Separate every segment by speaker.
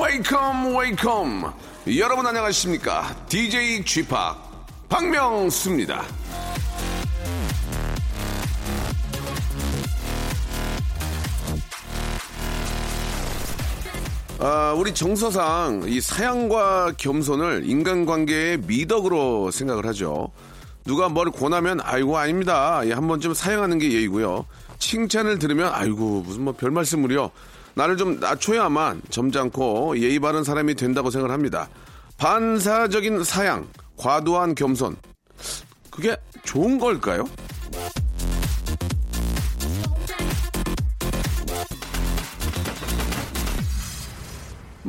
Speaker 1: Welcome
Speaker 2: welcome 여러분 안녕하십니까 DJ p 박명수입니다 우리 정서상 이 사양과 겸손을 인간관계의 미덕으로 생각을 하죠. 누가 뭘 권하면 아이고 아닙니다. 예, 한 번쯤 사양하는 게 예의고요. 칭찬을 들으면 아이고 무슨 뭐 별 말씀을요. 나를 좀 낮춰야만 점잖고 예의 바른 사람이 된다고 생각을 합니다. 반사적인 사양, 과도한 겸손. 그게 좋은 걸까요?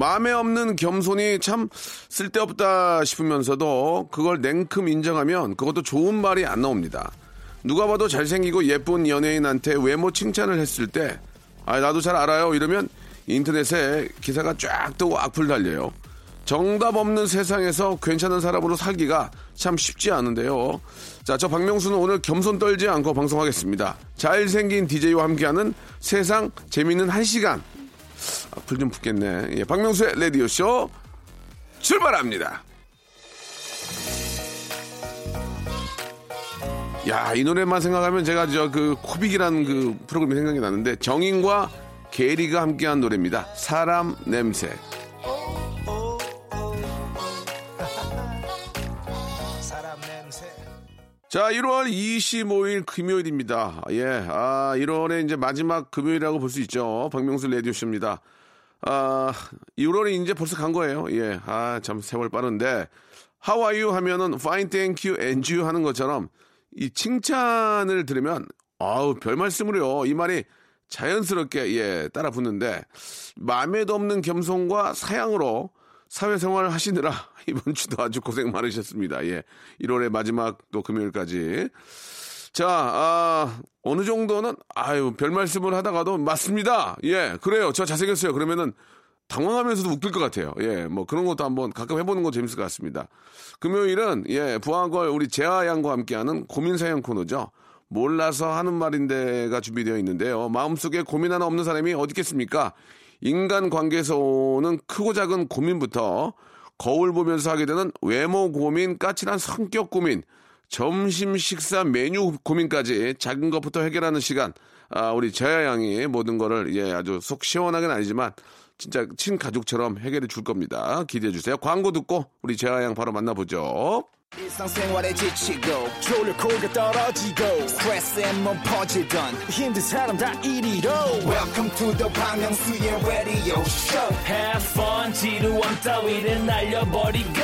Speaker 2: 마음에 없는 겸손이 참 쓸데없다 싶으면서도 그걸 냉큼 인정하면 그것도 좋은 말이 안 나옵니다. 누가 봐도 잘생기고 예쁜 연예인한테 외모 칭찬을 했을 때, 아, 나도 잘 알아요. 이러면 인터넷에 기사가 쫙 뜨고 악플 달려요. 정답 없는 세상에서 괜찮은 사람으로 살기가 참 쉽지 않은데요. 자, 저 박명수는 오늘 겸손 떨지 않고 방송하겠습니다. 잘생긴 DJ와 함께하는 세상 재밌는 한 시간. 악플 좀 붙겠네. 예, 박명수의 레디오쇼 출발합니다. 야, 이 노래만 생각하면 제가 저 그 코빅이라는 그 프로그램이 생각이 나는데 정인과 게리가 함께한 노래입니다. 사람 냄새. 자, 1월 25일 금요일입니다. 예, 아, 1월에 이제 마지막 금요일이라고 볼 수 있죠. 박명수 레디오쇼입니다. 아, 1월이 이제 벌써 간 거예요. 예, 아, 참 세월 빠른데. How are you 하면은 fine, thank you, and you 하는 것처럼 이 칭찬을 들으면 아우, 별 말씀을요. 이 말이 자연스럽게 예, 따라 붙는데 마음에도 없는 겸손과 사양으로 사회생활을 하시느라 이번 주도 아주 고생 많으셨습니다. 예. 1월의 마지막 또 금요일까지. 자, 아, 어느 정도는, 아유, 별 말씀을 하다가도, 맞습니다. 예, 그래요. 저 잘생겼어요. 그러면은, 당황하면서도 웃길 것 같아요. 예, 뭐 그런 것도 한번 가끔 해보는 거 재밌을 것 같습니다. 금요일은, 예, 부하걸 우리 재하 양과 함께하는 고민사연 코너죠. 몰라서 하는 말인데가 준비되어 있는데요. 마음속에 고민 하나 없는 사람이 어디 있겠습니까? 인간 관계에서 오는 크고 작은 고민부터 거울 보면서 하게 되는 외모 고민, 까칠한 성격 고민, 점심 식사 메뉴 고민까지 작은 것부터 해결하는 시간. 아, 우리 재하 양이 모든 거를 예, 아주 속 시원하게는 아니지만 진짜 친가족처럼 해결해 줄 겁니다. 기대해 주세요. 광고 듣고 우리 재하 양 바로 만나보죠.
Speaker 3: 일상생활에 지치고, 졸려 코가 떨어지고, 스트레스에 몸 퍼지던, 힘든 사람 다 이리로. welcome to the Bang Myung-soo's radio show
Speaker 4: Have fun 지루함 따위를 날려버리고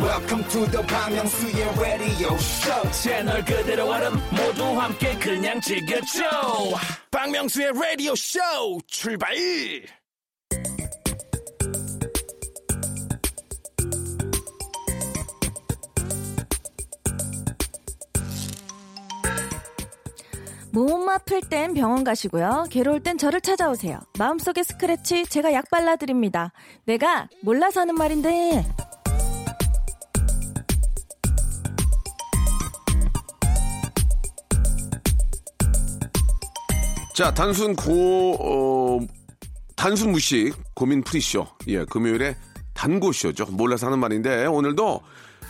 Speaker 3: welcome to the Bang Myung-soo's radio show
Speaker 4: 채널 그대로 얼음 모두 함께 그냥 즐겨줘
Speaker 1: 박명수의 라디오 쇼 출발!
Speaker 5: 몸 아플 땐 병원 가시고요. 괴로울 땐 저를 찾아오세요. 마음속의 스크래치 제가 약 발라드립니다. 내가 몰라서 하는 말인데
Speaker 2: 자, 단순 고, 어, 단순 무식 고민 프리쇼. 예, 금요일에 단고쇼죠. 몰라서 하는 말인데, 오늘도,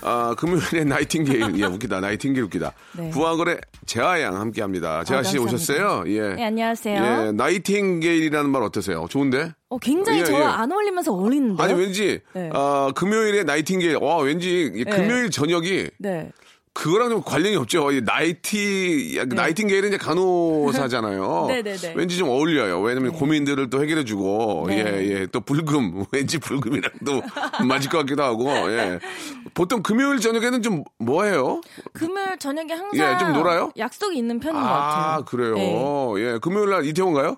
Speaker 2: 아, 금요일에 나이팅게일. 예, 웃기다. 나이팅게일 웃기다.
Speaker 5: 네.
Speaker 2: 부하걸의 재하양 함께 합니다. 재하 씨
Speaker 5: 감사합니다.
Speaker 2: 오셨어요? 예.
Speaker 5: 네, 안녕하세요.
Speaker 2: 예, 나이팅게일이라는 말 어떠세요? 좋은데?
Speaker 5: 어, 굉장히
Speaker 2: 예,
Speaker 5: 저와
Speaker 2: 예.
Speaker 5: 안 어울리면서 어울리는데요.
Speaker 2: 아니, 왠지,
Speaker 5: 네.
Speaker 2: 아, 금요일에 나이팅게일. 와, 왠지, 이
Speaker 5: 네.
Speaker 2: 금요일 저녁이
Speaker 5: 네.
Speaker 2: 그거랑 좀 관련이 없죠. 이 나이티, 나이팅게일은 이제 간호사잖아요.
Speaker 5: 네네네.
Speaker 2: 왠지 좀 어울려요. 왜냐면 고민들을 또 해결해주고,
Speaker 5: 네.
Speaker 2: 예, 예. 또 불금, 왠지 불금이랑 또 맞을 것 같기도 하고, 예. 보통 금요일 저녁에는 좀 뭐 해요?
Speaker 5: 금요일 저녁에 항상
Speaker 2: 예, 좀 놀아요?
Speaker 5: 약속이 있는 편인 것
Speaker 2: 아,
Speaker 5: 같아요.
Speaker 2: 그래요.
Speaker 5: 네.
Speaker 2: 예. 금요일 날 이태원 가요?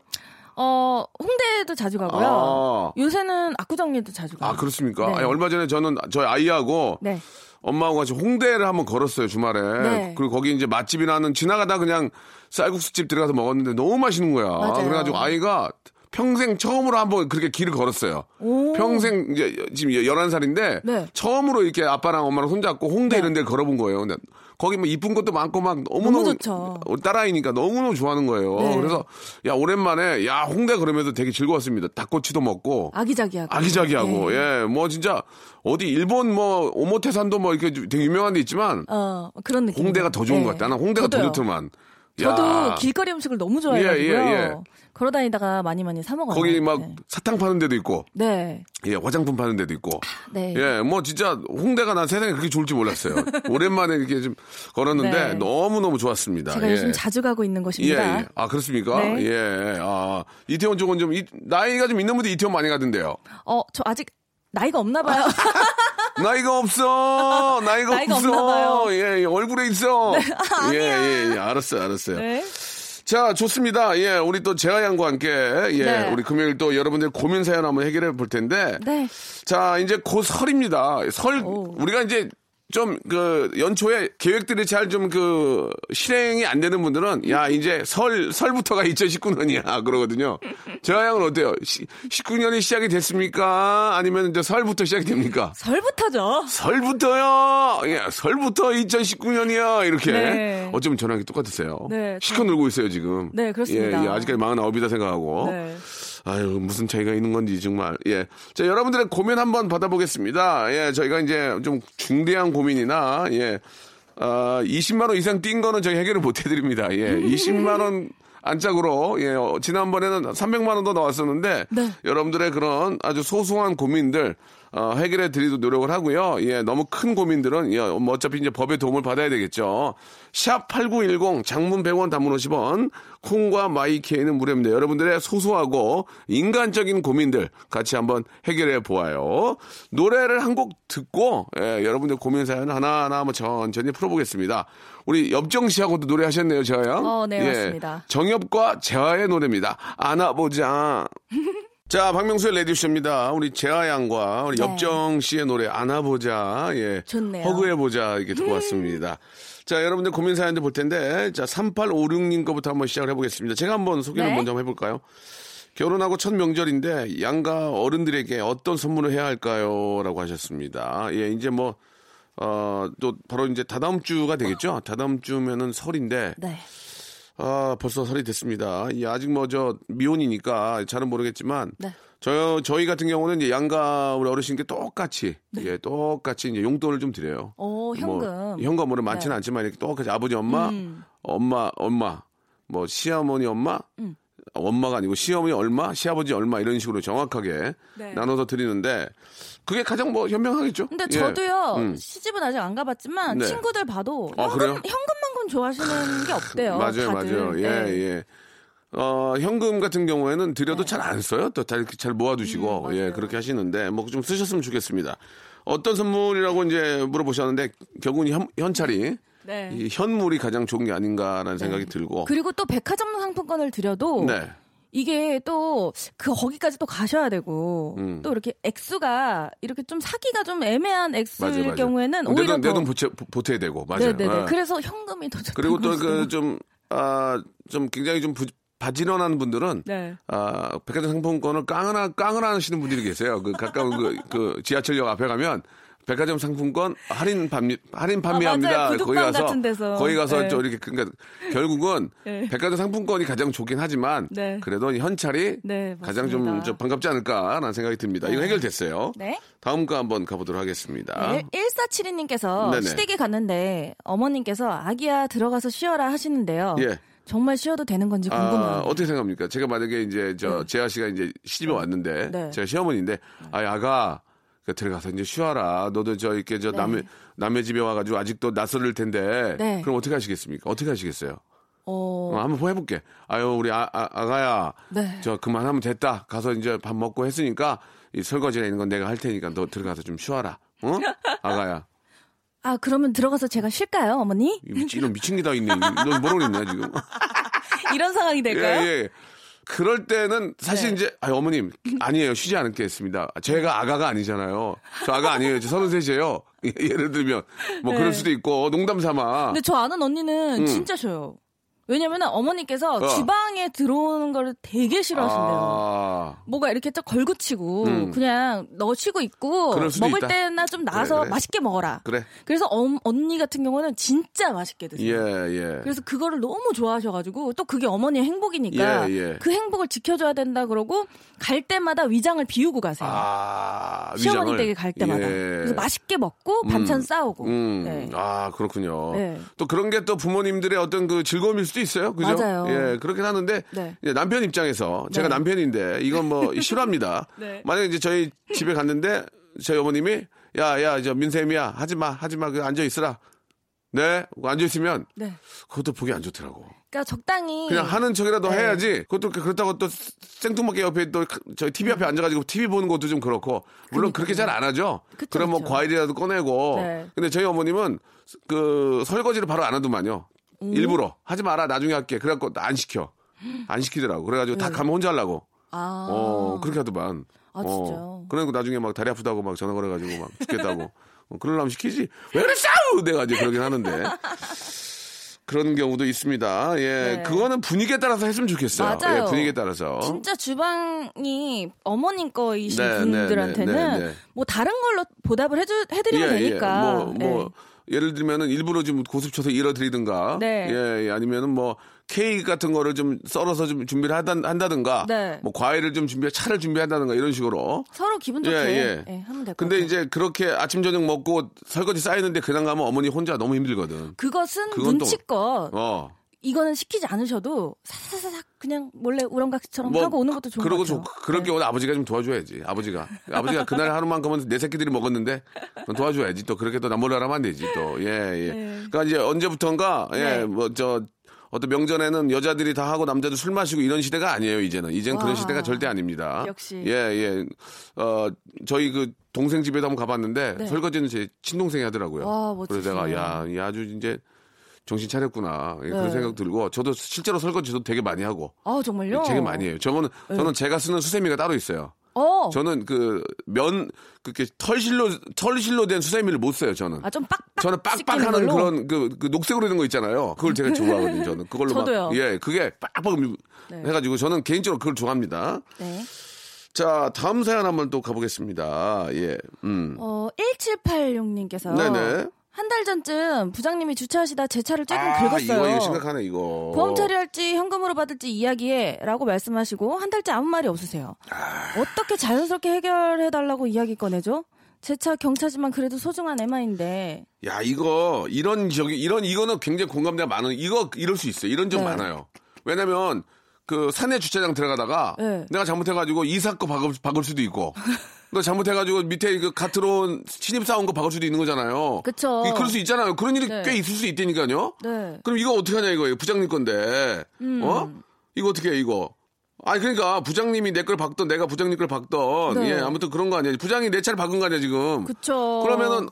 Speaker 5: 어, 홍대도 자주 가고요.
Speaker 2: 아.
Speaker 5: 요새는 압구정리도 자주 가요.
Speaker 2: 아, 그렇습니까?
Speaker 5: 네.
Speaker 2: 아니, 얼마 전에 저는 저희 아이하고
Speaker 5: 네.
Speaker 2: 엄마하고 같이 홍대를 한번 걸었어요, 주말에.
Speaker 5: 네.
Speaker 2: 그리고 거기 이제 맛집이라는 지나가다 그냥 쌀국수집 들어가서 먹었는데 너무 맛있는 거야.
Speaker 5: 맞아요.
Speaker 2: 그래가지고 아이가 평생 처음으로 한번 그렇게 길을 걸었어요.
Speaker 5: 오.
Speaker 2: 평생 이제 지금 11살인데
Speaker 5: 네.
Speaker 2: 처음으로 이렇게 아빠랑 엄마랑 손잡고 홍대 이런 데를 걸어본 거예요. 근데 거기 뭐 이쁜 것도 많고 막 너무너무
Speaker 5: 너무 좋죠.
Speaker 2: 딸아이니까 너무너무 좋아하는 거예요.
Speaker 5: 네.
Speaker 2: 그래서 야 오랜만에 야 홍대 그러면서 되게 즐거웠습니다. 닭꼬치도 먹고
Speaker 5: 아기자기하고.
Speaker 2: 아기자기하고
Speaker 5: 네.
Speaker 2: 예뭐 진짜 어디 일본 뭐 오모테산도 뭐 이렇게 되게 유명한 데 있지만
Speaker 5: 어, 그런 느낌.
Speaker 2: 홍대가 더 좋은 것 같다. 난 홍대가 더
Speaker 5: 저도요.
Speaker 2: 좋더만.
Speaker 5: 저도
Speaker 2: 야,
Speaker 5: 길거리 음식을 너무 좋아해가지고요.
Speaker 2: 예, 예, 예.
Speaker 5: 걸어 다니다가 많이 많이 사 먹어요.
Speaker 2: 거기 막
Speaker 5: 네.
Speaker 2: 사탕 파는 데도 있고
Speaker 5: 네.
Speaker 2: 예 화장품 파는 데도 있고
Speaker 5: 네.
Speaker 2: 예, 뭐 진짜 홍대가 난 세상에 그렇게 좋을 줄 몰랐어요. 오랜만에 이렇게 좀 걸었는데
Speaker 5: 네.
Speaker 2: 너무 너무 좋았습니다.
Speaker 5: 제가
Speaker 2: 예.
Speaker 5: 요즘 자주 가고 있는
Speaker 2: 예,
Speaker 5: 곳입니다.
Speaker 2: 예. 아 그렇습니까?
Speaker 5: 네.
Speaker 2: 예, 아 이태원 쪽은 좀 이- 나이가 좀 있는 분들 이태원 많이 가던데요.
Speaker 5: 어, 저 아직 나이가 없나 봐요.
Speaker 2: 나이가 없어, 나이가,
Speaker 5: 나이가
Speaker 2: 없어. 예, 예, 얼굴에 있어.
Speaker 5: 아니야.
Speaker 2: 예, 예, 예, 알았어요, 알았어요.
Speaker 5: 네.
Speaker 2: 자, 좋습니다. 예, 우리 또 재하 양과 함께 예,
Speaker 5: 네.
Speaker 2: 우리 금요일 또 여러분들 고민 사연 한번 해결해 볼 텐데.
Speaker 5: 네.
Speaker 2: 자, 이제 곧 설입니다. 설,
Speaker 5: 오.
Speaker 2: 우리가 이제 좀 그 연초에 계획들이 잘 좀 그 실행이 안 되는 분들은 야, 이제 설, 설부터가 2019년이야. 그러거든요. 재하양은 어때요? 시, 19년이 시작이 됐습니까? 아니면 이제 설부터 시작이 됩니까?
Speaker 5: 설부터죠.
Speaker 2: 설부터요. 예, 설부터 2019년이야. 이렇게.
Speaker 5: 네.
Speaker 2: 어쩌면 저랑 똑같으세요.
Speaker 5: 네,
Speaker 2: 시커 놀고 있어요, 지금.
Speaker 5: 네, 그렇습니다.
Speaker 2: 예, 예, 아직까지 49이다 생각하고.
Speaker 5: 네.
Speaker 2: 아유, 무슨 차이가 있는 건지 정말. 예. 자, 여러분들의 고민 한번 받아보겠습니다. 예, 저희가 이제 좀 중대한 고민이나, 예. 아, 20만 원 이상 뛴 거는 저희 해결을 못 해드립니다. 예. 20만 원 안짝으로, 예, 어, 지난번에는 300만 원도 나왔었는데,
Speaker 5: 네.
Speaker 2: 여러분들의 그런 아주 소소한 고민들, 어, 해결해 드리도 노력을 하고요. 예, 너무 큰 고민들은, 예, 뭐 어차피 이제 법의 도움을 받아야 되겠죠. 샵 8910 장문 100원 단문 50원 콩과 마이케이는 무료입니다. 여러분들의 소소하고 인간적인 고민들 같이 한번 해결해 보아요. 노래를 한 곡 듣고 예, 여러분들 고민 사연 하나하나 한번 천천히 풀어보겠습니다. 우리 엽정 씨하고도 노래하셨네요, 저요.
Speaker 5: 어, 네, 맞습니다.
Speaker 2: 정엽과 재하의 노래입니다. 안아보자. 자, 박명수의 레디쇼입니다. 우리 재하 양과 우리
Speaker 5: 네.
Speaker 2: 엽정 씨의 노래 안아보자. 예.
Speaker 5: 좋네요.
Speaker 2: 허그해보자. 이렇게 듣고 왔습니다. 자, 여러분들 고민 사연들 볼 텐데, 자, 3856님 거부터 한번 시작을 해보겠습니다. 제가 한번 소개를
Speaker 5: 네.
Speaker 2: 먼저 해볼까요? 결혼하고 첫 명절인데, 양가 어른들에게 어떤 선물을 해야 할까요? 라고 하셨습니다. 예, 이제 뭐, 어, 또 바로 이제 다다음 주가 되겠죠? 다다음 주면은 설인데,
Speaker 5: 네.
Speaker 2: 아, 벌써 설이 됐습니다. 이 아직 뭐 저 미혼이니까 잘은 모르겠지만
Speaker 5: 네.
Speaker 2: 저 저희 같은 경우는 이제 양가 우리 어르신께 똑같이 예 똑같이 이제 용돈을 좀 드려요.
Speaker 5: 오, 네. 현금.
Speaker 2: 뭐, 현금으로 많지는
Speaker 5: 네.
Speaker 2: 않지만 이렇게 똑같이 아버지 엄마 엄마 엄마 뭐 시어머니 엄마
Speaker 5: 음.
Speaker 2: 엄마가 아니고 시어머니 얼마 시아버지 얼마 이런 식으로 정확하게
Speaker 5: 네.
Speaker 2: 나눠서 드리는데 그게 가장 뭐 현명하겠죠.
Speaker 5: 근데
Speaker 2: 예.
Speaker 5: 저도요
Speaker 2: 음.
Speaker 5: 시집은 아직 안 가봤지만
Speaker 2: 네.
Speaker 5: 친구들 봐도
Speaker 2: 아,
Speaker 5: 현금? 현금만큼 좋아하시는 게 없대요.
Speaker 2: 맞아요,
Speaker 5: 다들.
Speaker 2: 맞아요. 예,
Speaker 5: 네.
Speaker 2: 예. 어, 현금 같은 경우에는 드려도 잘안 써요. 또 잘, 잘 모아두시고,
Speaker 5: 음,
Speaker 2: 예. 그렇게 하시는데, 뭐 좀 쓰셨으면 좋겠습니다. 어떤 선물이라고 이제 물어보셨는데, 결국은 현, 현찰이,
Speaker 5: 네.
Speaker 2: 이 현물이 가장 좋은 게 아닌가라는 생각이 들고,
Speaker 5: 그리고 또 백화점 상품권을 드려도
Speaker 2: 네.
Speaker 5: 이게 또 그 거기까지 또 가셔야 되고
Speaker 2: 음.
Speaker 5: 또 이렇게 액수가 이렇게 좀 사기가 좀 애매한 액수일
Speaker 2: 맞아요, 맞아요.
Speaker 5: 경우에는 오히려
Speaker 2: 내돈, 보태야 되고, 맞아요.
Speaker 5: 네네네.
Speaker 2: 예.
Speaker 5: 그래서 현금이 더
Speaker 2: 그리고 또 그. 좀, 아, 좀 굉장히 좀 부, 바지런한 분들은,
Speaker 5: 네.
Speaker 2: 아, 백화점 상품권을 깡을, 깡을 하시는 분들이 계세요. 그 가까운 그, 그 지하철역 앞에 가면 백화점 상품권 할인 판매, 할인 판매합니다.
Speaker 5: 아.
Speaker 2: 거기 가서,
Speaker 5: 같은 데서.
Speaker 2: 거기 가서
Speaker 5: 네.
Speaker 2: 저 이렇게, 그러니까 결국은
Speaker 5: 네.
Speaker 2: 백화점 상품권이 가장 좋긴 하지만
Speaker 5: 네.
Speaker 2: 그래도 이 현찰이
Speaker 5: 네,
Speaker 2: 가장 좀. 좀 반갑지 않을까라는 생각이 듭니다. 이거 해결됐어요.
Speaker 5: 네.
Speaker 2: 다음 거 한번 가보도록 하겠습니다.
Speaker 5: 네, 1472님께서
Speaker 2: 네네.
Speaker 5: 시댁에 갔는데 어머님께서 아기야 들어가서 쉬어라 하시는데요.
Speaker 2: 예.
Speaker 5: 정말 쉬어도 되는 건지 궁금해요.
Speaker 2: 아, 어떻게 생각합니까? 제가 만약에 이제 저 재하 씨가 이제 시집에 왔는데
Speaker 5: 네.
Speaker 2: 제가 시어머니인데 아그 들어가서 이제 쉬어라. 너도 저 이렇게 저
Speaker 5: 네.
Speaker 2: 남의 남의 집에 와가지고 아직도 낯설을 텐데
Speaker 5: 네.
Speaker 2: 그럼 어떻게 하시겠습니까? 어떻게 하시겠어요?
Speaker 5: 어,
Speaker 2: 어, 한번 해볼게. 아유 우리 아, 가야
Speaker 5: 네.
Speaker 2: 저 그만하면 됐다. 가서 이제 밥 먹고 했으니까 이 설거지나 있는 건 내가 할 테니까 너 들어가서 좀 쉬어라. 어? 아가야.
Speaker 5: 아 그러면 들어가서 제가 쉴까요, 어머니?
Speaker 2: 이런 미친 게 다 있네. 너 뭐라고 그랬냐 지금?
Speaker 5: 이런 상황이 될까요?
Speaker 2: 예, 예. 그럴 때는 사실
Speaker 5: 네.
Speaker 2: 이제 아 어머님 아니에요 쉬지 않겠습니다. 제가 아가가 아니잖아요. 저 아가 아니에요. 저 서른 셋이에요. 예를 들면 뭐
Speaker 5: 네.
Speaker 2: 그럴 수도 있고 농담 삼아.
Speaker 5: 근데 저 아는 언니는
Speaker 2: 음.
Speaker 5: 진짜 쉬어요. 왜냐면은 어머니께서
Speaker 2: 어.
Speaker 5: 주방에 들어오는 걸 되게 싫어하신대요.
Speaker 2: 아,
Speaker 5: 뭐가 이렇게 좀 걸고치고
Speaker 2: 음.
Speaker 5: 그냥 너 쉬고 있고 먹을
Speaker 2: 있다.
Speaker 5: 때나 좀 나와서
Speaker 2: 그래.
Speaker 5: 맛있게 먹어라.
Speaker 2: 그래.
Speaker 5: 그래서 엄- 언니 같은 경우는 진짜 맛있게
Speaker 2: 예,
Speaker 5: 드세요.
Speaker 2: 예.
Speaker 5: 그래서 그거를 너무 좋아하셔가지고 또 그게 어머니의 행복이니까
Speaker 2: 예, 예.
Speaker 5: 그 행복을 지켜줘야 된다 그러고 갈 때마다 위장을 비우고 가세요.
Speaker 2: 아,
Speaker 5: 시어머니
Speaker 2: 위장을.
Speaker 5: 댁에 갈 때마다.
Speaker 2: 예.
Speaker 5: 그래서 맛있게 먹고 반찬 싸우고.
Speaker 2: 음,
Speaker 5: 네.
Speaker 2: 아, 그렇군요.
Speaker 5: 네.
Speaker 2: 또 그런 게 또 부모님들의 어떤 그 즐거움일 수도 있어요. 그죠?
Speaker 5: 맞아요.
Speaker 2: 예, 그렇긴 하는데,
Speaker 5: 네.
Speaker 2: 남편 입장에서, 제가
Speaker 5: 네.
Speaker 2: 남편인데, 이건 뭐, 싫어합니다.
Speaker 5: 네.
Speaker 2: 만약에 이제 저희 집에 갔는데, 저희 어머님이, 야, 야, 저 민쌤이야. 하지 마, 하지 마. 그 앉아 있으라. 네? 앉아 있으면,
Speaker 5: 네.
Speaker 2: 그것도 보기 안 좋더라고.
Speaker 5: 그러니까 적당히
Speaker 2: 그냥 하는 척이라도
Speaker 5: 네.
Speaker 2: 해야지. 그것도 그렇다고 또 생뚱맞게 옆에 또 저희 TV 앞에 앉아가지고 TV 보는 것도 좀 그렇고. 물론 그렇게 잘 안 하죠.
Speaker 5: 그쵸,
Speaker 2: 그럼 뭐
Speaker 5: 그쵸.
Speaker 2: 과일이라도 꺼내고.
Speaker 5: 네.
Speaker 2: 근데 저희 어머님은 그 설거지를 바로 안 하더만요.
Speaker 5: 음.
Speaker 2: 일부러 하지 마라 나중에 할게. 그래갖고 안 시켜. 안 시키더라고. 그래가지고 다 가면 혼자 하려고.
Speaker 5: 네. 아.
Speaker 2: 어 그렇게 하더만.
Speaker 5: 아,
Speaker 2: 어.
Speaker 5: 진짜요?
Speaker 2: 그래갖고 나중에 막 다리 아프다고 막 전화 걸어가지고 막 죽겠다고. 어, 그러려면 시키지. 왜 그랬어? 내가 이제 그러긴 하는데. 그런 경우도 있습니다. 예,
Speaker 5: 네.
Speaker 2: 그거는 분위기에 따라서 했으면 좋겠어요.
Speaker 5: 맞아요.
Speaker 2: 예, 분위기에 따라서.
Speaker 5: 진짜 주방이 어머님 거이신
Speaker 2: 네,
Speaker 5: 분들한테는
Speaker 2: 네, 네, 네.
Speaker 5: 뭐 다른 걸로 보답을 해주, 해드리면 되니까.
Speaker 2: 뭐, 뭐,
Speaker 5: 네.
Speaker 2: 예를 들면은 일부러 좀 고습쳐서 잃어드리든가.
Speaker 5: 네.
Speaker 2: 예, 예, 아니면은 뭐, 케이크 같은 거를 좀 썰어서 좀 준비를 하다, 한다든가.
Speaker 5: 네.
Speaker 2: 뭐, 과일을 좀 준비, 차를 준비한다든가 이런 식으로.
Speaker 5: 서로 기분 좋게
Speaker 2: 예,
Speaker 5: 예,
Speaker 2: 예.
Speaker 5: 하면 될것
Speaker 2: 근데
Speaker 5: 같아요.
Speaker 2: 이제 그렇게 아침, 저녁 먹고 설거지 쌓이는데 그냥 가면 어머니 혼자 너무 힘들거든.
Speaker 5: 그것은 눈치껏
Speaker 2: 어.
Speaker 5: 이거는 시키지 않으셔도 사사사삭 그냥 몰래 우렁각시처럼 하고 오는 것도 좋은
Speaker 2: 것뭐 그러고
Speaker 5: 같아요.
Speaker 2: 좀 그럴
Speaker 5: 네.
Speaker 2: 경우는 아버지가 좀 도와줘야지. 아버지가 아버지가 그날 하루만큼은 내 새끼들이 먹었는데 도와줘야지. 또 그렇게 또 남몰래 하면 안 되지. 또 예 예. 그러니까 이제 언제부턴가
Speaker 5: 네.
Speaker 2: 예뭐저 어떤 명절에는 여자들이 다 하고 남자들 술 마시고 이런 시대가 아니에요 이제는 이젠 그런
Speaker 5: 와.
Speaker 2: 시대가 절대 아닙니다.
Speaker 5: 역시.
Speaker 2: 예 예. 어 저희 그 동생 집에도 한번 가봤는데
Speaker 5: 네.
Speaker 2: 설거지는 제 친동생이 하더라고요.
Speaker 5: 와,
Speaker 2: 그래서. 내가 야, 이 아주 이제 정신 차렸구나 예, 그런
Speaker 5: 네.
Speaker 2: 생각 들고 저도 실제로 설거지 저도 되게 많이 하고
Speaker 5: 아 정말요?
Speaker 2: 되게 많이 해요. 저는 저는 제가 쓰는 수세미가 따로 있어요.
Speaker 5: 어.
Speaker 2: 저는 그 면 그렇게 털실로 털실로 된 수세미를 못 써요. 저는.
Speaker 5: 아 좀 빡빡.
Speaker 2: 저는 빡빡하는? 그런 그, 그 녹색으로 된 거 있잖아요. 그걸 제가 좋아하거든요. 저는 그걸로
Speaker 5: 저도요.
Speaker 2: 막 예, 그게 빡빡
Speaker 5: 네.
Speaker 2: 해가지고 저는 개인적으로 그걸 좋아합니다.
Speaker 5: 네.
Speaker 2: 자, 다음 사연 한번 또 가보겠습니다. 예, 음,
Speaker 5: 어 1786님께서
Speaker 2: 네네.
Speaker 5: 한 달 전쯤 부장님이 주차하시다 제 차를 조금
Speaker 2: 아,
Speaker 5: 긁었어요.
Speaker 2: 이거 이거 심각하네 이거.
Speaker 5: 보험 처리할지 현금으로 받을지 이야기해라고 말씀하시고 한 달째 아무 말이 없으세요.
Speaker 2: 아.
Speaker 5: 어떻게 자연스럽게 해결해 달라고 이야기 꺼내죠? 제 차 경차지만 그래도 소중한 에마인데
Speaker 2: 야, 이거 이런 저기 이런 이거는 굉장히 공감대가 많은 이거 이럴 수 있어요. 이런 점
Speaker 5: 네.
Speaker 2: 많아요. 왜냐면 그 사내 주차장 들어가다가
Speaker 5: 네.
Speaker 2: 내가 잘못해가지고 이사 거 박을, 박을 수도 있고 너 잘못해가지고 밑에 그 갓으로 신입 사온 거 박을 수도 있는 거잖아요.
Speaker 5: 그쵸.
Speaker 2: 이- 그럴 수 있잖아요. 그런 일이
Speaker 5: 네.
Speaker 2: 꽤 있을 수 있다니까요.
Speaker 5: 네.
Speaker 2: 그럼 이거 어떻게 하냐 이거예요. 부장님 건데.
Speaker 5: 음.
Speaker 2: 어? 이거 어떻게 해 이거. 아니 그러니까 부장님이 내 걸 박던 내가 부장님 걸 박던
Speaker 5: 네.
Speaker 2: 예 아무튼 그런 거 아니야. 부장이 내 차를 박은 거 아니야 지금.
Speaker 5: 그쵸.
Speaker 2: 그러면은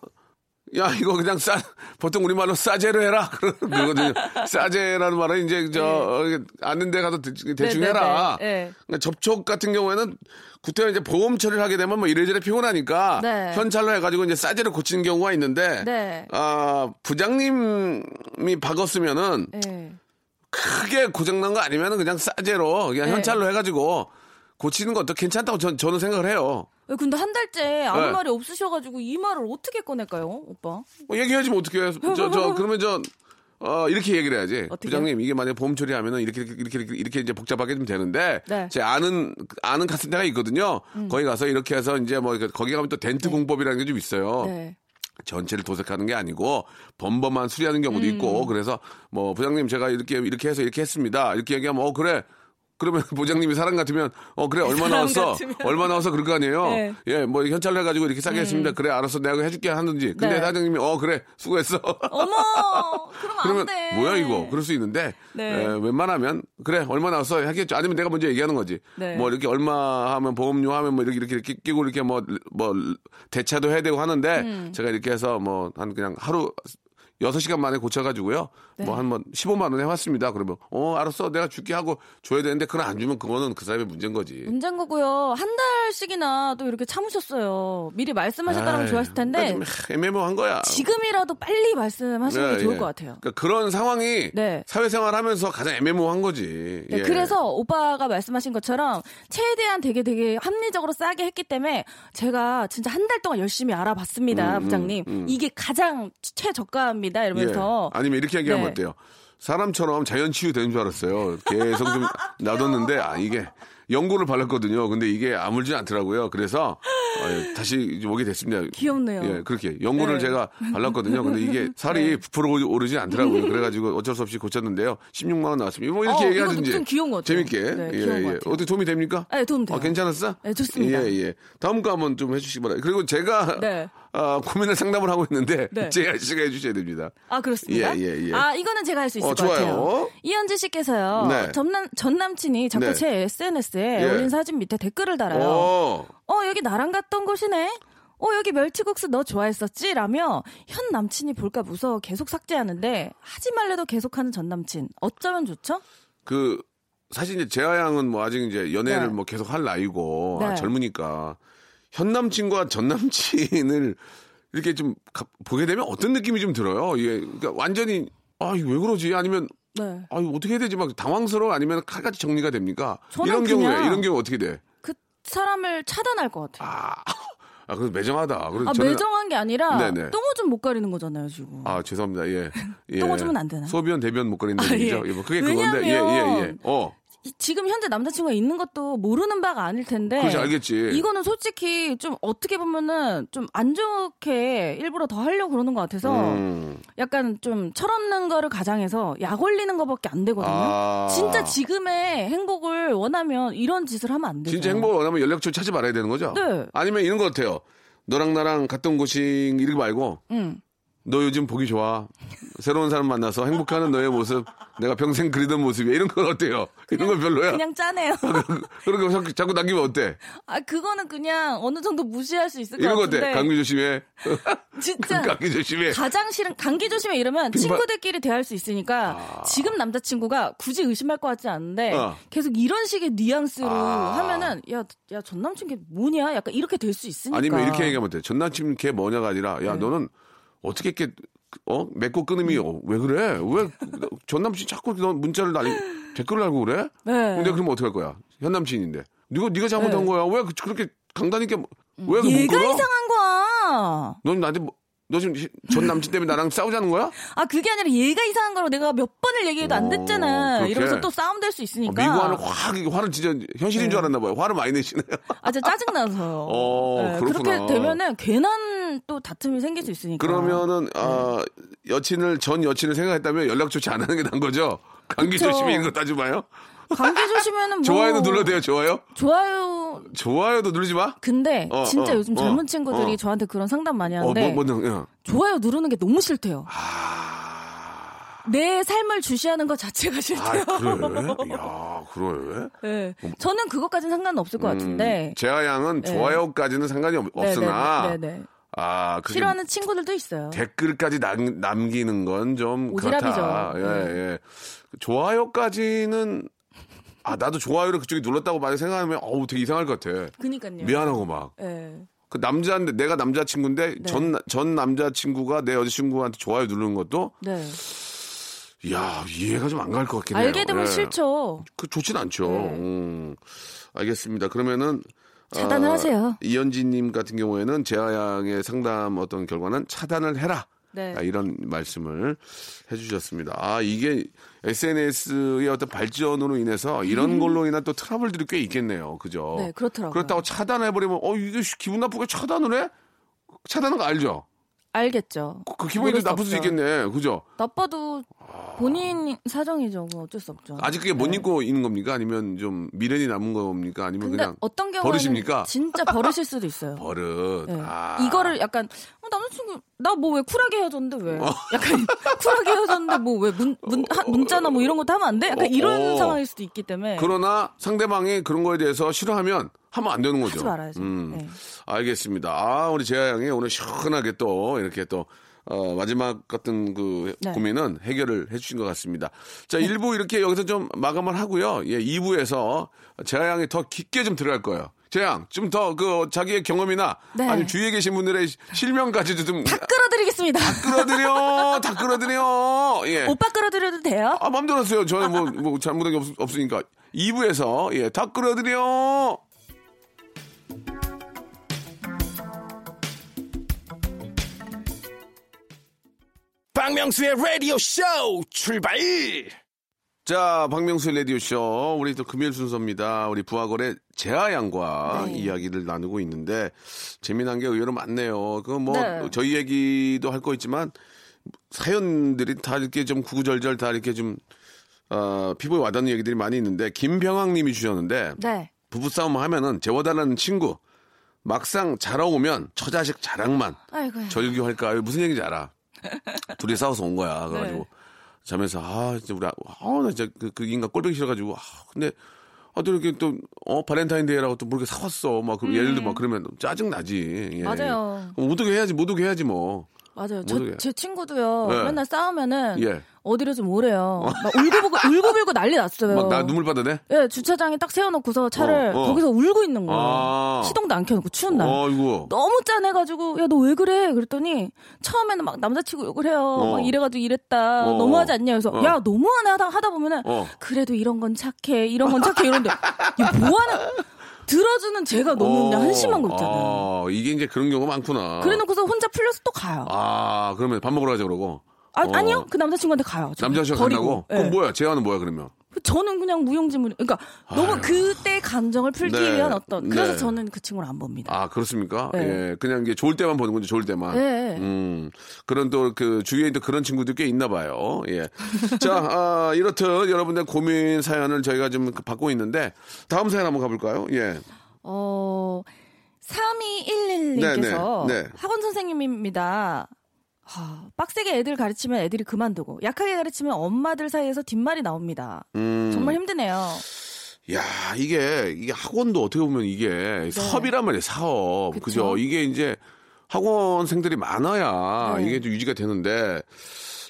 Speaker 2: 야 이거 그냥 싸 보통 우리 말로 싸제로 해라 그러거든요. 싸제라는 말은 이제 저 어, 아는 데 가서 대, 대충
Speaker 5: 네, 네,
Speaker 2: 해라.
Speaker 5: 네, 네.
Speaker 2: 그러니까 접촉 같은 경우에는 그때 이제 보험 처리를 하게 되면 뭐 이래저래 피곤하니까
Speaker 5: 네.
Speaker 2: 현찰로 해가지고 이제 싸제로 고치는 경우가 있는데
Speaker 5: 네.
Speaker 2: 아 부장님이 박았으면은
Speaker 5: 네.
Speaker 2: 크게 고장난 거 아니면은 그냥 싸제로 그냥
Speaker 5: 네.
Speaker 2: 현찰로 해가지고 고치는 것도 괜찮다고 전, 저는 생각을 해요.
Speaker 5: 왜 근데 한 달째 아무
Speaker 2: 네.
Speaker 5: 말이 없으셔가지고 이 말을 어떻게 꺼낼까요, 오빠?
Speaker 2: 뭐 얘기하지 뭐 어떻게 해. 저, 저, 그러면 저, 어, 이렇게 얘기를 해야지.
Speaker 5: 어떻게요?
Speaker 2: 부장님, 이게 만약에 보험 처리하면은 이렇게, 이렇게, 이렇게, 이렇게, 이제 복잡하게 좀 되는데.
Speaker 5: 네. 음.
Speaker 2: 제 아는, 아는 카센터가 있거든요. 거기 가서 이렇게 해서 이제 뭐, 거기 가면 또 덴트 공법이라는 게 좀 있어요.
Speaker 5: 네.
Speaker 2: 전체를 도색하는 게 아니고 범범만 수리하는
Speaker 5: 음.
Speaker 2: 경우도 있고 그래서 뭐 부장님 제가 이렇게 이렇게 해서 이렇게 했습니다 이렇게 얘기하면 어 그래 그러면 부장님이 사람 같으면 어 그래 얼마 나왔어. 얼마 나와서 그럴 거 아니에요
Speaker 5: 네. 음.
Speaker 2: 예뭐 현찰로 해가지고 이렇게 싸게 했습니다 그래 알았어 내가 해줄게 하든지 근데
Speaker 5: 네.
Speaker 2: 사장님이 어 그래 수고했어
Speaker 5: 어머, 그러면
Speaker 2: 그러면
Speaker 5: 안 돼.
Speaker 2: 뭐야 이거 그럴 수 있는데
Speaker 5: 네.
Speaker 2: 에, 웬만하면 그래 얼마 나왔어 하겠죠 아니면 내가 먼저 얘기하는 거지
Speaker 5: 네.
Speaker 2: 뭐 이렇게 얼마 하면 보험료 하면 뭐 이렇게 이렇게, 이렇게 끼고 이렇게 뭐뭐 대차도 해야 되고 하는데
Speaker 5: 음.
Speaker 2: 제가 이렇게 해서 뭐 한 그냥 하루 6시간 만에 고쳐가지고요.
Speaker 5: 네.
Speaker 2: 뭐 한 번 15만 원 해왔습니다. 그러면 어 알았어 내가 줄게 하고 줘야 되는데 그걸 안 주면 그거는 그 사람의 문제인 거지.
Speaker 5: 문제인 거고요. 한 달씩이나 또 이렇게 참으셨어요. 미리 말씀하셨다면
Speaker 2: 아이,
Speaker 5: 좋았을 텐데
Speaker 2: 그러니까 좀 애매모호한 거야.
Speaker 5: 지금이라도 빨리 말씀하시는 게
Speaker 2: 예,
Speaker 5: 좋을
Speaker 2: 예.
Speaker 5: 것 같아요.
Speaker 2: 그러니까 그런 상황이
Speaker 5: 네.
Speaker 2: 사회생활 하면서 가장 애매모호한 거지.
Speaker 5: 네,
Speaker 2: 예.
Speaker 5: 그래서 오빠가 말씀하신 것처럼 최대한 되게 되게 합리적으로 싸게 했기 때문에 제가 진짜 한 달 동안 열심히 알아봤습니다,
Speaker 2: 음,
Speaker 5: 부장님.
Speaker 2: 음, 음.
Speaker 5: 이게 가장 최저가입니다.
Speaker 2: 예.
Speaker 5: 이러면서
Speaker 2: 아니면 이렇게 얘기하면
Speaker 5: 네.
Speaker 2: 어때요? 사람처럼 자연 치유되는 줄 알았어요. 계속 좀 놔뒀는데 아 이게 연고를 발랐거든요. 근데 이게 아물지 않더라고요. 그래서 어, 다시 이제 오게 됐습니다.
Speaker 5: 귀엽네요.
Speaker 2: 예, 그렇게 연고를
Speaker 5: 네.
Speaker 2: 제가 발랐거든요. 근데 이게 살이
Speaker 5: 네.
Speaker 2: 부풀어 오르지 않더라고요. 그래가지고 어쩔 수 없이 고쳤는데요. 16만 원 나왔습니다. 뭐 이렇게
Speaker 5: 어,
Speaker 2: 얘기하든지
Speaker 5: 좀 귀여운 것 같아요.
Speaker 2: 재밌게
Speaker 5: 네,
Speaker 2: 예, 예. 어떻게 도움이 됩니까?
Speaker 5: 네, 도움 돼요.
Speaker 2: 어, 괜찮았어?
Speaker 5: 네, 좋습니다.
Speaker 2: 예, 예. 다음 거 한번 좀 해주시기 바랍니다. 그리고 제가
Speaker 5: 네.
Speaker 2: 아, 고민을 상담을 하고 있는데
Speaker 5: 네.
Speaker 2: 제아 씨가 해주셔야 됩니다.
Speaker 5: 아 그렇습니다.
Speaker 2: 예, 예, 예.
Speaker 5: 아 이거는 제가 할 수 있을
Speaker 2: 어,
Speaker 5: 것 같아요.
Speaker 2: 좋아요.
Speaker 5: 이현지 씨께서요.
Speaker 2: 네.
Speaker 5: 전남 전 남친이 자꾸
Speaker 2: 네.
Speaker 5: 제 SNS에
Speaker 2: 예.
Speaker 5: 올린 사진 밑에 댓글을 달아요.
Speaker 2: 어.
Speaker 5: 어 여기 나랑 갔던 곳이네. 어 여기 멸치국수 너 좋아했었지? 라며 현 남친이 볼까 무서워 계속 삭제하는데 하지 말래도 계속하는 전 남친 어쩌면 좋죠?
Speaker 2: 그 사실 이제 재하 양은 뭐 아직 이제 연애를
Speaker 5: 네.
Speaker 2: 뭐 계속 할 나이고
Speaker 5: 네.
Speaker 2: 아, 젊으니까 현 남친과 전 남친을 이렇게 좀 가- 보게 되면 어떤 느낌이 좀 들어요. 이게 그러니까 완전히 아 이거 왜 그러지? 아니면
Speaker 5: 네.
Speaker 2: 아 이거 어떻게 해야 되지? 막 당황스러워 아니면 칼같이 정리가 됩니까? 이런 경우에 이런 경우 어떻게 돼?
Speaker 5: 그 사람을 차단할 것 같아요.
Speaker 2: 아, 아 그래도 매정하다. 그래서
Speaker 5: 아,
Speaker 2: 저는
Speaker 5: 매정한 게 아니라
Speaker 2: 네네.
Speaker 5: 똥오줌 못 가리는 거잖아요 지금.
Speaker 2: 아 죄송합니다. 예. 예.
Speaker 5: 똥오줌은 안 되나?
Speaker 2: 소변 대변 못
Speaker 5: 아,
Speaker 2: 얘기죠.
Speaker 5: 예.
Speaker 2: 예, 뭐 그게 그건데 예예
Speaker 5: 왜냐면
Speaker 2: 예, 예. 어.
Speaker 5: 이- 지금 현재 남자친구가 있는 것도 모르는 바가 아닐 텐데.
Speaker 2: 그렇지 알겠지.
Speaker 5: 이거는 솔직히 좀 어떻게 보면은 좀 안 좋게 일부러 더 하려고 그러는 것 같아서
Speaker 2: 음.
Speaker 5: 약간 좀 철없는 거를 가장해서 약 올리는 것밖에 안 되거든요.
Speaker 2: 아.
Speaker 5: 진짜 지금의 행복을 원하면 이런 짓을 하면 안 되죠.
Speaker 2: 진짜 행복을 원하면 연락처 찾지 말아야 되는 거죠?
Speaker 5: 네.
Speaker 2: 아니면 이런 것 같아요. 너랑 나랑 갔던 곳이 이렇게 말고
Speaker 5: 응.
Speaker 2: 너 요즘 보기 좋아. 새로운 사람 만나서 행복해하는 너의 모습 내가 평생 그리던 모습이야. 이런 건 어때요? 이런 건 별로야?
Speaker 5: 그냥 짜네요.
Speaker 2: 그런 거 자꾸, 자꾸 남기면 어때?
Speaker 5: 아 그거는 그냥 어느 정도 무시할 수 있을 것
Speaker 2: 이런 거
Speaker 5: 같은데.
Speaker 2: 어때? 감기 조심해.
Speaker 5: 진짜
Speaker 2: 감기 조심해.
Speaker 5: 가장 싫은 감기 조심해 이러면
Speaker 2: 빈발-
Speaker 5: 친구들끼리 대할 수 있으니까 지금 남자친구가 굳이 의심할 것 같지 않은데
Speaker 2: 아.
Speaker 5: 계속 이런 식의 뉘앙스로
Speaker 2: 아.
Speaker 5: 하면은 야 야 전 남친 걔 뭐냐 약간 이렇게 될 수 있으니까
Speaker 2: 아니면 이렇게 얘기하면 돼. 전 남친 걔 뭐냐가 아니라
Speaker 5: 네.
Speaker 2: 야 너는 어떻게 이렇게 어 맺고 끊음이 어, 왜 그래? 왜 전 남친 자꾸 너 문자를 날리 댓글을 달고 그래?
Speaker 5: 네.
Speaker 2: 근데 그러면 어떡할 거야? 현 남친인데. 네가 네가 잘못한
Speaker 5: 네.
Speaker 2: 거야. 왜 그- 그렇게 강단 있게 뭐- 왜 그못
Speaker 5: 얘가
Speaker 2: 끊어?
Speaker 5: 이상한 거야.
Speaker 2: 넌 나한테 뭐, 너 지금 전 남친 때문에 나랑 싸우자는 거야?
Speaker 5: 아 그게 아니라 얘가 이상한 거로 내가 몇 번을 얘기해도 안
Speaker 2: 어,
Speaker 5: 됐잖아.
Speaker 2: 그렇게.
Speaker 5: 이러면서 또 싸움 될 수 있으니까.
Speaker 2: 미고하는 확 이게 화를 진짜 현실인 줄 알았나 봐요. 화를 많이 내시네요.
Speaker 5: 아, 진짜 짜증 나서.
Speaker 2: 어, 그렇구나.
Speaker 5: 그렇게 되면은 괜한 또 다툼이 생길 수 있으니까.
Speaker 2: 그러면은 아 여친을 전 여친을 생각했다면 연락 조치 안 하는 게 나은 거죠. 감기
Speaker 5: 그쵸.
Speaker 2: 조심히 이거 따져봐요.
Speaker 5: 감기 조심면은 뭐.
Speaker 2: 좋아요도 눌러도 돼요. 좋아요?
Speaker 5: 좋아요.
Speaker 2: 좋아요도 누르지 마.
Speaker 5: 근데
Speaker 2: 어,
Speaker 5: 진짜
Speaker 2: 어,
Speaker 5: 요즘
Speaker 2: 어,
Speaker 5: 젊은 친구들이
Speaker 2: 어.
Speaker 5: 저한테 그런 상담 많이
Speaker 2: 어,
Speaker 5: 하는데
Speaker 2: 뭐, 뭐, 야.
Speaker 5: 좋아요 누르는 게 너무 싫대요.
Speaker 2: 아,
Speaker 5: 내 삶을 주시하는 것 자체가
Speaker 2: 아,
Speaker 5: 싫대요.
Speaker 2: 그래? 야, 그래?
Speaker 5: 네. 저는 그것까지는 상관 없을 것 같은데.
Speaker 2: 음, 재하 양은
Speaker 5: 네.
Speaker 2: 좋아요까지는 상관이 없,
Speaker 5: 네네네,
Speaker 2: 으나
Speaker 5: 네네.
Speaker 2: 아,
Speaker 5: 싫어하는 친구들도 있어요.
Speaker 2: 댓글까지 남, 남기는 건 좀. 그렇다. 예,
Speaker 5: 네.
Speaker 2: 예. 좋아요까지는 아, 나도 좋아요를 그쪽이 눌렀다고 만약 생각하면 어우, 되게 이상할 것 같아.
Speaker 5: 그니까요.
Speaker 2: 미안하고 막.
Speaker 5: 네.
Speaker 2: 그 남자인데 내가 남자 친구인데
Speaker 5: 네.
Speaker 2: 전, 전 남자 친구가 내 여자 친구한테 좋아요 누르는 것도
Speaker 5: 네.
Speaker 2: 이야 이해가 좀 안 갈 것 같긴 해요.
Speaker 5: 알게 되면
Speaker 2: 예.
Speaker 5: 싫죠.
Speaker 2: 그 좋진 않죠.
Speaker 5: 네.
Speaker 2: 음, 알겠습니다. 그러면은
Speaker 5: 차단을
Speaker 2: 아,
Speaker 5: 하세요.
Speaker 2: 이현진님 같은 경우에는 재하 양의 상담 어떤 결과는 차단을 해라.
Speaker 5: 네.
Speaker 2: 아, 이런 말씀을 해주셨습니다. 아 이게 SNS의 어떤 발전으로 인해서 이런 걸로 인한 또 트러블들이 꽤 있겠네요. 그죠?
Speaker 5: 네, 그렇더라고요.
Speaker 2: 그렇다고 차단해버리면 어 이게 기분 나쁘게 차단을 해? 차단은 거 알죠?
Speaker 5: 알겠죠.
Speaker 2: 그 기분이
Speaker 5: 좀수
Speaker 2: 나쁠 수. 있겠네. 그죠?
Speaker 5: 나빠도 본인 사정이죠. 뭐 어쩔 수 없죠.
Speaker 2: 아직 그게 못
Speaker 5: 네.
Speaker 2: 입고 있는 겁니까? 아니면 좀 미련이 남은 겁니까? 아니면 그냥
Speaker 5: 어떤 경우는
Speaker 2: 버릇입니까?
Speaker 5: 진짜 버릇일 수도 있어요.
Speaker 2: 버릇.
Speaker 5: 네.
Speaker 2: 아.
Speaker 5: 이거를 약간 어, 남자친구 나 뭐 왜 쿨하게 헤어졌는데 왜?
Speaker 2: 어.
Speaker 5: 약간 쿨하게 헤어졌는데 뭐왜문문 문자나 뭐 이런 것도 하면 안 돼? 약간
Speaker 2: 어,
Speaker 5: 이런
Speaker 2: 어.
Speaker 5: 상황일 수도 있기 때문에
Speaker 2: 그러나 상대방이 그런 거에 대해서 싫어하면 하면 안 되는 거죠.
Speaker 5: 하지 말아야죠.
Speaker 2: 음.
Speaker 5: 네.
Speaker 2: 알겠습니다. 아, 우리 재하 양이 오늘 시원하게 또 이렇게 또 어, 마지막 같은 그
Speaker 5: 네.
Speaker 2: 고민은 해결을 해주신 것 같습니다. 자, 1부 이렇게 여기서 좀 마감을 하고요. 예, 2부에서 재하 양이 더 깊게 좀 들어갈 거예요. 재양, 좀 더 그 자기의 경험이나
Speaker 5: 네.
Speaker 2: 아니면 주위에 계신 분들의 실명까지도 좀
Speaker 5: 다 끌어드리겠습니다.
Speaker 2: 끌어들여, 다 끌어들여. 예.
Speaker 5: 오빠 끌어드려도 돼요?
Speaker 2: 아, 맘대로 하세요. 저는 뭐, 뭐 잘못한 게 없, 없으니까. 2부에서, 예, 다 끌어들여.
Speaker 1: 박명수의 라디오 쇼 출발!
Speaker 2: 자, 박명수의 라디오 쇼. 우리 또 금요일 순서입니다. 우리 부하걸의 재하 양과
Speaker 5: 네.
Speaker 2: 이야기를 나누고 있는데, 재미난 게 의외로 많네요. 그 뭐,
Speaker 5: 네.
Speaker 2: 저희 얘기도 할 거 있지만, 사연들이 다 이렇게 좀 구구절절 다 이렇게 좀, 어, 피부에 와닿는 얘기들이 많이 있는데, 김병학 님이 주셨는데,
Speaker 5: 네.
Speaker 2: 부부싸움 하면은 재워달라는 친구, 막상 자러 오면 처자식 자랑만
Speaker 5: 아이고.
Speaker 2: 절교할까? 무슨 얘기인지 알아. 둘이 싸워서 온 거야. 그래가지고
Speaker 5: 네.
Speaker 2: 자면서 아 진짜 우리 아, 나 진짜 그, 그 인간 꼴보기 싫어가지고 아 근데 아또 이렇게 또어 발렌타인데이라고 또뭐 이렇게 사왔어. 막그 예를 들어 막 그러면 짜증 나지. 예.
Speaker 5: 음. 맞아요.
Speaker 2: 그럼 못 오게 해야지 못 오게 해야지 뭐.
Speaker 5: 맞아요. 저, 제 친구도요.
Speaker 2: 네.
Speaker 5: 맨날 싸우면은
Speaker 2: 예.
Speaker 5: 어디로 좀 오래요. 막 울고불고 울고불고 난리 났어요.
Speaker 2: 막 나 눈물 받아내.
Speaker 5: 예, 주차장에 딱 세워놓고서 차를
Speaker 2: 어, 어.
Speaker 5: 거기서 울고 있는 거예요.
Speaker 2: 아.
Speaker 5: 시동도 안 켜놓고 추운 날.
Speaker 2: 어이구.
Speaker 5: 너무 짠해가지고 야 너 왜 그래? 그랬더니 처음에는 막 남자치고 욕을 해요.
Speaker 2: 어.
Speaker 5: 막 이래가지고 이랬다.
Speaker 2: 어.
Speaker 5: 너무하지 않냐? 그래서
Speaker 2: 어.
Speaker 5: 야 너무하네 하다 하다 보면은
Speaker 2: 어.
Speaker 5: 그래도 이런 건 착해, 이런 건 착해 이런데 야 뭐하는 들어주는 제가 너무 그냥
Speaker 2: 어.
Speaker 5: 한심한 거 있잖아요.
Speaker 2: 아, 이게 이제 그런 경우가 많구나.
Speaker 5: 그래놓고서 혼자 풀려서 또 가요.
Speaker 2: 아 그러면 밥 먹으러 가자 그러고.
Speaker 5: 아,
Speaker 2: 어.
Speaker 5: 아니요 그 남자친구한테 가요.
Speaker 2: 남자친구. 간다고?
Speaker 5: 예.
Speaker 2: 그럼 뭐야? 재화는 뭐야 그러면?
Speaker 5: 저는 그냥 무용지물. 그러니까 너무 그때 감정을 풀기
Speaker 2: 네.
Speaker 5: 위한 어떤. 그래서
Speaker 2: 네.
Speaker 5: 저는 그 친구를 안 봅니다.
Speaker 2: 아 그렇습니까?
Speaker 5: 네.
Speaker 2: 예, 그냥 이게 좋을 때만 보는 건지 좋을 때만.
Speaker 5: 네.
Speaker 2: 음, 그런 또 그 주위에 또 그런 친구들 꽤 있나 봐요. 예. 자, 아, 이렇듯 여러분들 고민 사연을 저희가 좀 받고 있는데 다음 사연 한번 가볼까요? 예.
Speaker 5: 어, 3211님께서
Speaker 2: 네, 네, 네.
Speaker 5: 학원 선생님입니다. 하, 빡세게 애들 가르치면 애들이 그만두고 약하게 가르치면 엄마들 사이에서 뒷말이 나옵니다.
Speaker 2: 음.
Speaker 5: 정말 힘드네요.
Speaker 2: 야, 이게 이게 학원도 어떻게 보면 이게 사업이란 말이에요. 사업.
Speaker 5: 네. 그쵸.
Speaker 2: 그죠? 이게 이제 학원생들이 많아야
Speaker 5: 네.
Speaker 2: 이게 좀 유지가 되는데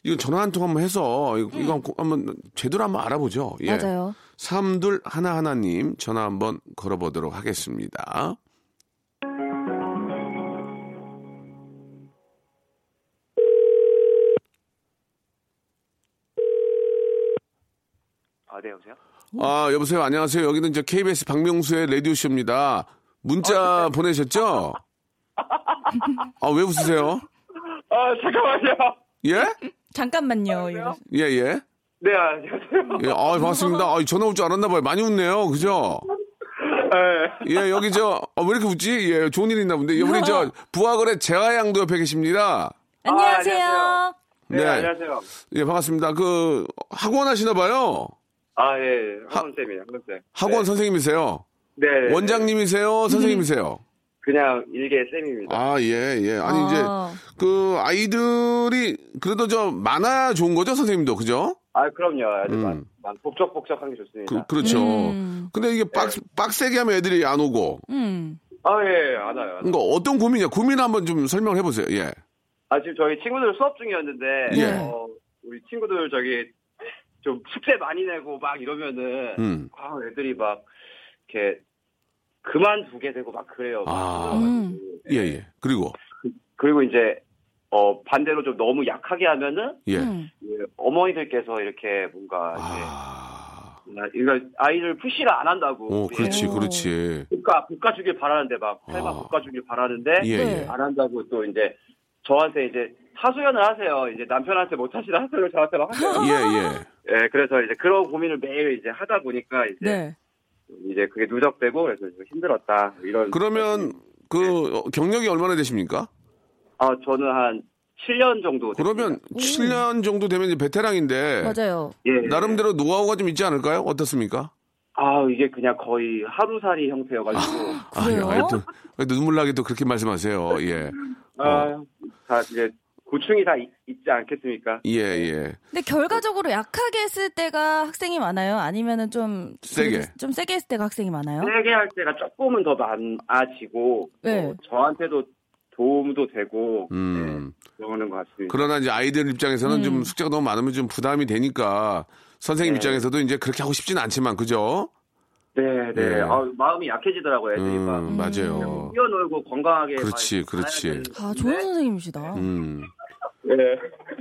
Speaker 2: 이건 전화 한 통 한번 해서 이거, 이거 한번 제대로 한번 알아보죠. 예.
Speaker 5: 음. 맞아요.
Speaker 2: 삼둘 하나 하나님 전화 한번 걸어보도록 하겠습니다.
Speaker 6: 아, 네, 여보세요?
Speaker 2: 아, 여보세요. 안녕하세요. 여기는 이제 KBS 박명수의 라디오쇼입니다. 문자 보내셨죠? 아, 왜 웃으세요?
Speaker 6: 아, 잠깐만요.
Speaker 2: 예?
Speaker 5: 잠깐만요. 이러면서.
Speaker 2: 예, 예.
Speaker 6: 네, 안녕하세요.
Speaker 2: 예, 아, 반갑습니다. 아, 전화 올 줄 알았나 봐요. 많이 웃네요. 그죠?
Speaker 6: 네.
Speaker 2: 예, 여기 저, 아, 왜 이렇게 웃지? 예, 좋은 일 있나 본데. 우리 저, 부하거래 재하양도 옆에 계십니다.
Speaker 5: 안녕하세요.
Speaker 6: 안녕하세요. 네,
Speaker 2: 네.
Speaker 6: 안녕하세요.
Speaker 2: 예, 반갑습니다. 그, 학원 하시나 봐요.
Speaker 6: 아, 예, 학원쌤이에요, 학원쌤.
Speaker 2: 학원
Speaker 6: 네.
Speaker 2: 선생님이세요.
Speaker 6: 네. 네.
Speaker 2: 원장님이세요? 선생님이세요?
Speaker 6: 그냥 일개 쌤입니다.
Speaker 2: 아, 예, 예. 아니,
Speaker 5: 아.
Speaker 2: 이제, 그, 아이들이, 그래도 저, 많아야 좋은 거죠, 선생님도, 그죠?
Speaker 6: 아, 그럼요. 아주
Speaker 2: 음.
Speaker 6: 많, 많, 복적복적한 게 좋습니다.
Speaker 2: 그, 그렇죠.
Speaker 5: 음.
Speaker 2: 근데 이게 빡, 빡세게 하면 애들이 안 오고.
Speaker 5: 음.
Speaker 6: 아, 예, 안 와요. 안 와요.
Speaker 2: 그러니까 어떤 고민이야? 고민 한번 좀 설명을 해보세요, 예.
Speaker 6: 아, 지금 저희 친구들 수업 중이었는데,
Speaker 2: 예.
Speaker 6: 어, 우리 친구들 저기, 좀 숙제 많이 내고 막 이러면은,
Speaker 2: 음.
Speaker 6: 아, 애들이 막, 이렇게, 그만두게 되고 막 그래요. 막
Speaker 2: 아.
Speaker 5: 음.
Speaker 2: 예, 예. 그리고,
Speaker 6: 그리고 이제 어 반대로 좀 너무 약하게 하면은
Speaker 2: 예.
Speaker 5: 음.
Speaker 6: 예, 어머니들께서 이렇게 뭔가
Speaker 2: 아.
Speaker 6: 이제 그러니까 아이를 푸시를 안 한다고
Speaker 2: 오, 그렇지,
Speaker 5: 오.
Speaker 2: 그렇지.
Speaker 6: 볶아 볶아주길 바라는데 막 삶아
Speaker 2: 아.
Speaker 6: 볶아주길 바라는데
Speaker 2: 예,
Speaker 5: 네.
Speaker 2: 예.
Speaker 6: 안 한다고 또 이제 저한테 이제 하소연을 하세요. 이제 남편한테 못 하시는 하소연을 저한테 막 하세요.
Speaker 2: 예, 예.
Speaker 6: 예, 그래서 이제 그런 고민을 매일 이제 하다 보니까 이제
Speaker 5: 네.
Speaker 6: 이제 그게 누적되고 그래서 좀 힘들었다 이런.
Speaker 2: 그러면, 그, 어, 경력이 얼마나 되십니까?
Speaker 6: 아 저는 한 7년 정도.
Speaker 2: 그러면
Speaker 5: 오.
Speaker 2: 7년 정도 되면 이제 베테랑인데.
Speaker 5: 맞아요.
Speaker 6: 예.
Speaker 2: 나름대로 노하우가 좀 있지 않을까요? 어떻습니까?
Speaker 6: 아 이게 그냥 거의 하루살이 형태여가지고.
Speaker 5: 그래요?
Speaker 2: 아, 또, 또 눈물 나게 또 그렇게 말씀하세요. 예.
Speaker 6: 아, 다 이제 고충이 다 있, 지 않겠습니까?
Speaker 2: 예, 예.
Speaker 5: 근데 결과적으로 약하게 했을 때가 학생이 많아요? 아니면은 좀
Speaker 2: 세게.
Speaker 5: 좀 세게 했을 때가 학생이 많아요?
Speaker 6: 세게 할 때가 조금은 더 많아지고
Speaker 5: 네.
Speaker 6: 어, 저한테도 도움도 되고
Speaker 2: 음.
Speaker 6: 네, 그러는 것 같습니다.
Speaker 2: 그러나 이제 아이들 입장에서는 좀 숙제가 너무 많으면 좀 부담이 되니까 선생님
Speaker 6: 네.
Speaker 2: 입장에서도 이제 그렇게 하고 싶지는 않지만 그죠?
Speaker 6: 네, 네.
Speaker 2: 예.
Speaker 6: 아, 마음이 약해지더라고요, 애들이 막.
Speaker 2: 음, 맞아요.
Speaker 6: 뛰어놀고 건강하게.
Speaker 2: 그렇지,
Speaker 6: 막
Speaker 2: 그렇지.
Speaker 6: 아,
Speaker 5: 좋은 선생님이시다.
Speaker 2: 음.
Speaker 6: 네.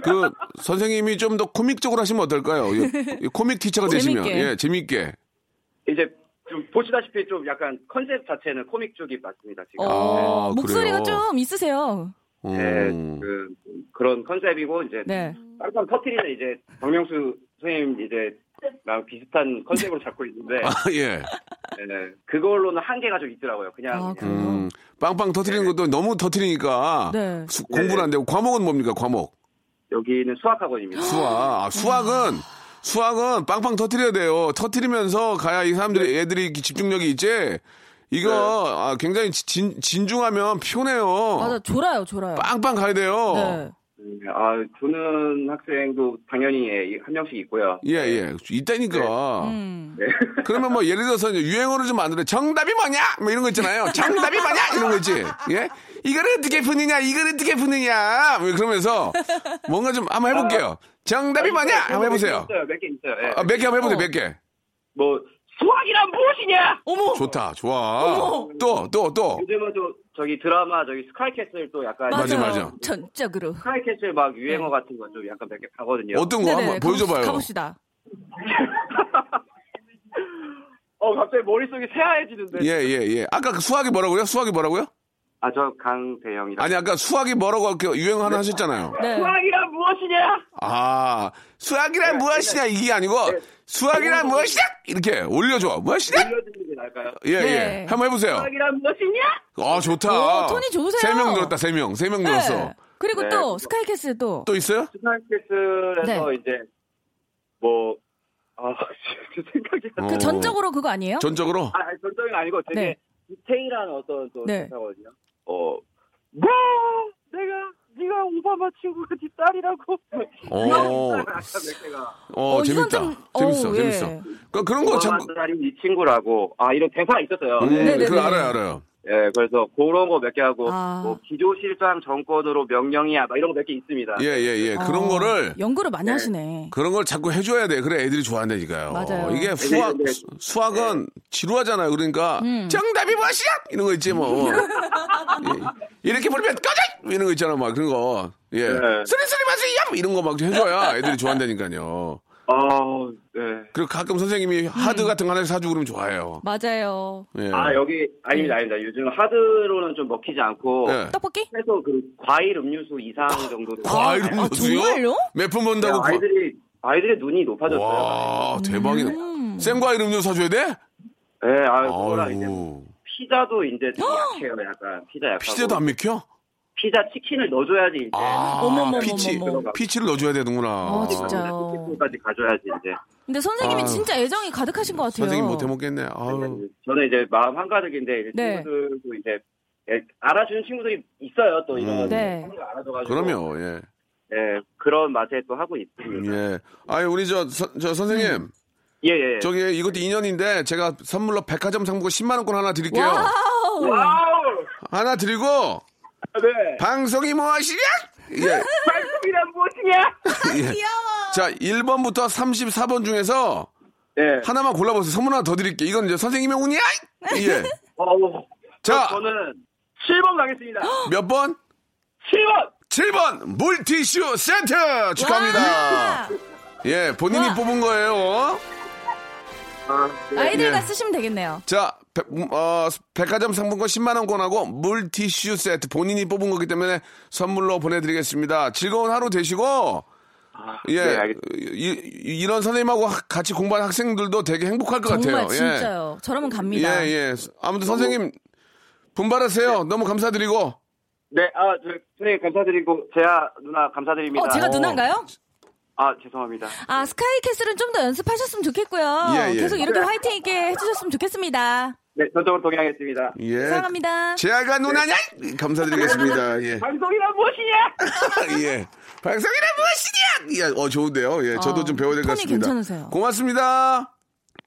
Speaker 2: 그 선생님이 좀 더 코믹적으로 하시면 어떨까요? 코믹 티처가 되시면
Speaker 5: 재밌게.
Speaker 2: 예, 재밌게.
Speaker 6: 이제 좀 보시다시피 좀 약간 컨셉 자체는 코믹 쪽이 맞습니다, 지금.
Speaker 5: 어,
Speaker 2: 아,
Speaker 5: 목소리가
Speaker 2: 그래요?
Speaker 5: 좀 있으세요.
Speaker 2: 음.
Speaker 6: 네, 그, 그런 컨셉이고, 이제,
Speaker 5: 네.
Speaker 6: 빵빵 터트리는 이제, 박명수 선생님 이제, 랑 비슷한 컨셉으로 잡고 있는데,
Speaker 2: 아, 예.
Speaker 6: 네, 그걸로는 한계가 좀 있더라고요. 그냥,
Speaker 5: 아,
Speaker 6: 그냥?
Speaker 2: 음, 빵빵 터트리는 것도 너무 터트리니까
Speaker 5: 네.
Speaker 2: 수- 공부를 안 되고 과목은 뭡니까? 과목.
Speaker 6: 여기는 수학학원입니다.
Speaker 2: 수학. 아, 수학은 수학은 빵빵 터트려야 돼요. 터트리면서 가야 이 사람들이 애들이 이렇게 집중력이 있지. 이거 아, 굉장히 진, 진중하면 피곤해요.
Speaker 5: 맞아, 졸아요, 졸아요.
Speaker 2: 빵빵 가야 돼요.
Speaker 5: 네.
Speaker 6: 네, 아, 주는 학생도 당연히 예, 한 명씩 있고요.
Speaker 2: 예, 예. 있다니까.
Speaker 5: 음.
Speaker 2: 그러면 뭐 예를 들어서 유행어를 좀 만들어. 정답이 뭐냐? 뭐 이런 거 있잖아요. 정답이 뭐냐? 이런 거 있지. 예? 이걸 어떻게 푸느냐? 이걸 어떻게 푸느냐? 뭐 그러면서 뭔가 좀 한번 해볼게요. 정답이 뭐냐? 한번 해보세요.
Speaker 6: 몇개 있어요. 예.
Speaker 2: 아, 몇개 한번 해보세요,
Speaker 5: 어.
Speaker 2: 몇 개.
Speaker 6: 뭐, 수학이란 무엇이냐?
Speaker 5: 어머!
Speaker 2: 좋다, 좋아. 또, 또, 또.
Speaker 6: 요즘은 또, 저기 드라마, 저기 스카이캐슬 또 약간.
Speaker 2: 맞아.
Speaker 5: 맞아. 전적으로.
Speaker 6: 스카이캐슬 막 유행어 같은 거 좀 약간 몇 개 가거든요.
Speaker 2: 어떤 거
Speaker 5: 네네,
Speaker 2: 한번 보여줘봐요.
Speaker 5: 가봅시다.
Speaker 6: 어, 갑자기 머릿속이 새하얘지는데.
Speaker 2: 예, 예, 예. 아까 그 수학이 뭐라고요? 수학이 뭐라고요?
Speaker 6: 아, 저 강대영이라.
Speaker 2: 아니, 아까 수학이 뭐라고 이렇게 유행 하나 하셨잖아요.
Speaker 5: 네.
Speaker 6: 수학이란 무엇이냐?
Speaker 2: 아, 수학이란 무엇이냐? 이게 아니고, 수학이란 무엇이냐? 이렇게 올려줘. 무엇이냐?
Speaker 6: 게 나을까요?
Speaker 2: 예,
Speaker 5: 네.
Speaker 2: 예. 한번 해보세요.
Speaker 6: 수학이란 무엇이냐?
Speaker 2: 아, 좋다.
Speaker 5: 오, 톤이 좋으세요.
Speaker 2: 세 명 늘었다, 세 명. 세 명 늘었어.
Speaker 5: 네. 그리고
Speaker 6: 네.
Speaker 5: 또 스카이캐슬 또.
Speaker 2: 또 있어요?
Speaker 6: 스카이캐슬에서
Speaker 5: 네.
Speaker 6: 이제, 뭐, 아, 생각이 안
Speaker 2: 어.
Speaker 5: 그 전적으로 그거 아니에요?
Speaker 2: 전적으로?
Speaker 6: 아, 아니, 전적인 아니고 되게
Speaker 5: 네.
Speaker 6: 디테일한 어떤 또
Speaker 5: 네.
Speaker 6: 대사거든요. 어, 뭐 내가 네가 오바마 친구가 네 딸이라고.
Speaker 2: 오.
Speaker 6: 개가.
Speaker 2: 어,
Speaker 5: 어, 이건
Speaker 2: 재밌다.
Speaker 5: 좀-
Speaker 2: 재밌어,
Speaker 5: 어우,
Speaker 2: 재밌어.
Speaker 5: 예.
Speaker 2: 그, 그런 거
Speaker 6: 오바마
Speaker 2: 자꾸.
Speaker 6: 딸이 네 친구라고. 아 이런 대사가 있었어요.
Speaker 2: 음,
Speaker 6: 네.
Speaker 5: 네네네.
Speaker 2: 그거 알아요, 알아요.
Speaker 6: 예, 그래서 그런 거 몇 개 하고
Speaker 5: 아.
Speaker 6: 뭐 기조실장 정권으로 명령이야, 막 이런 거 몇 개 있습니다.
Speaker 2: 예, 예, 예. 그런
Speaker 5: 어,
Speaker 2: 거를.
Speaker 5: 연구를 많이 하시네.
Speaker 2: 그런 걸 자꾸 해줘야 돼. 그래 애들이 좋아한다니까요.
Speaker 5: 맞아요.
Speaker 2: 이게 수학
Speaker 6: 네, 네.
Speaker 2: 수- 수학은 지루하잖아요. 그러니까
Speaker 5: 음.
Speaker 2: 정답이 무엇이야? 이런 거 있지 뭐. 예. 이렇게 부르면 꺼져! 이런 거 있잖아. 막 그런 거. 예.
Speaker 6: 네.
Speaker 2: 쓰리 쓰리 마세요! 이런 거 막 해줘야 애들이 좋아한다니까요.
Speaker 6: 아, 네.
Speaker 2: 그리고 가끔 선생님이 하드 같은 거 하나 사주고 그러면 좋아해요.
Speaker 5: 맞아요.
Speaker 2: 예.
Speaker 6: 아 여기 아닙니다, 아닙니다. 요즘 하드로는 좀 먹히지 않고
Speaker 2: 예.
Speaker 5: 떡볶이?
Speaker 6: 최소 그 과일 음료수 이상 정도.
Speaker 2: 과일
Speaker 5: 아,
Speaker 2: 음료수요?
Speaker 5: 정말요?
Speaker 2: 몇푼 번다고 과-
Speaker 6: 아이들이 아이들의 눈이 높아졌어요.
Speaker 2: 와 대박이네.
Speaker 5: 음.
Speaker 2: 생과일 음료 사줘야 돼?
Speaker 6: 네, 아, 그거랑 이제
Speaker 2: 아유.
Speaker 6: 피자도 이제 좀 약해요, 약간 피자 약하고.
Speaker 2: 피자도 안 맥혀?
Speaker 6: 피자 치킨을 넣어줘야지 이제.
Speaker 2: 아,
Speaker 5: 어머머머머머.
Speaker 2: 피치, 피치를 넣어줘야 되는구나.
Speaker 5: 아, 진짜요.
Speaker 6: 치킨까지 가져야지 이제.
Speaker 5: 근데 선생님이
Speaker 2: 아.
Speaker 5: 진짜 애정이 가득하신 것 같아요.
Speaker 2: 선생님 못 해 먹겠네. 아유.
Speaker 6: 저는 이제 마음 한가득인데 이제
Speaker 5: 네.
Speaker 6: 친구들도 이제 예, 알아주는 친구들이 있어요. 또 이런
Speaker 2: 음.
Speaker 5: 네.
Speaker 6: 알아줘가지고.
Speaker 2: 그럼요, 예.
Speaker 6: 예, 그런 맛에 또 하고 있습니다.
Speaker 2: 예. 아니, 우리 저, 서- 저 선생님.
Speaker 6: 예, 예.
Speaker 2: 저기 이것도 인연인데 제가 선물로 백화점 상품권 10만 원권 하나 드릴게요.
Speaker 5: 와우.
Speaker 6: 와우!
Speaker 2: 하나 드리고,
Speaker 6: 네.
Speaker 2: 방송이 무엇이냐? 예.
Speaker 6: 발톱이란 무엇이냐?
Speaker 2: 예. 자, 1번부터 34번 중에서
Speaker 6: 예.
Speaker 2: 하나만 골라보세요. 선물 하나 더 드릴게요. 이건 이제 선생님의 운이야? 예.
Speaker 6: 어,
Speaker 2: 자.
Speaker 6: 저는 7번 가겠습니다.
Speaker 2: 몇 번?
Speaker 6: 7번!
Speaker 2: 7번 물티슈 세트 축하합니다.
Speaker 5: 와.
Speaker 2: 예, 본인이
Speaker 5: 와.
Speaker 2: 뽑은 거예요.
Speaker 6: 아, 네.
Speaker 5: 아이들과
Speaker 2: 예.
Speaker 5: 쓰시면 되겠네요.
Speaker 2: 자, 백, 어, 백화점 상품권 10만원권하고 물티슈 세트 본인이 뽑은 거기 때문에 선물로 보내드리겠습니다. 즐거운 하루 되시고, 예,
Speaker 6: 네.
Speaker 2: 이, 이런 선생님하고 학- 같이 공부하는 학생들도 되게 행복할 것
Speaker 5: 정말
Speaker 2: 같아요.
Speaker 5: 진짜요. 저러면 갑니다.
Speaker 2: 예, 예. 아무튼 선생님, 분발하세요. 너무 감사드리고.
Speaker 6: 네, 아, 저, 선생님 감사드리고, 제아 누나 감사드립니다.
Speaker 5: 어, 제가
Speaker 2: 어.
Speaker 5: 누나인가요?
Speaker 6: 아, 죄송합니다.
Speaker 5: 아, 스카이캐슬은 좀 더 연습하셨으면 좋겠고요.
Speaker 2: 예, 예.
Speaker 5: 계속 이렇게 화이팅 있게 해주셨으면 좋겠습니다.
Speaker 6: 네, 전적으로 동의하겠습니다.
Speaker 2: 예.
Speaker 5: 사랑합니다.
Speaker 2: 제아가 누나냐? 감사드리겠습니다. 예.
Speaker 6: 방송이란 무엇이냐?
Speaker 2: 예. 방송이란 무엇이냐? 예, 어, 좋은데요. 예, 저도
Speaker 5: 어,
Speaker 2: 좀 배워야 될 것 같습니다.
Speaker 5: 괜찮으세요.
Speaker 2: 고맙습니다.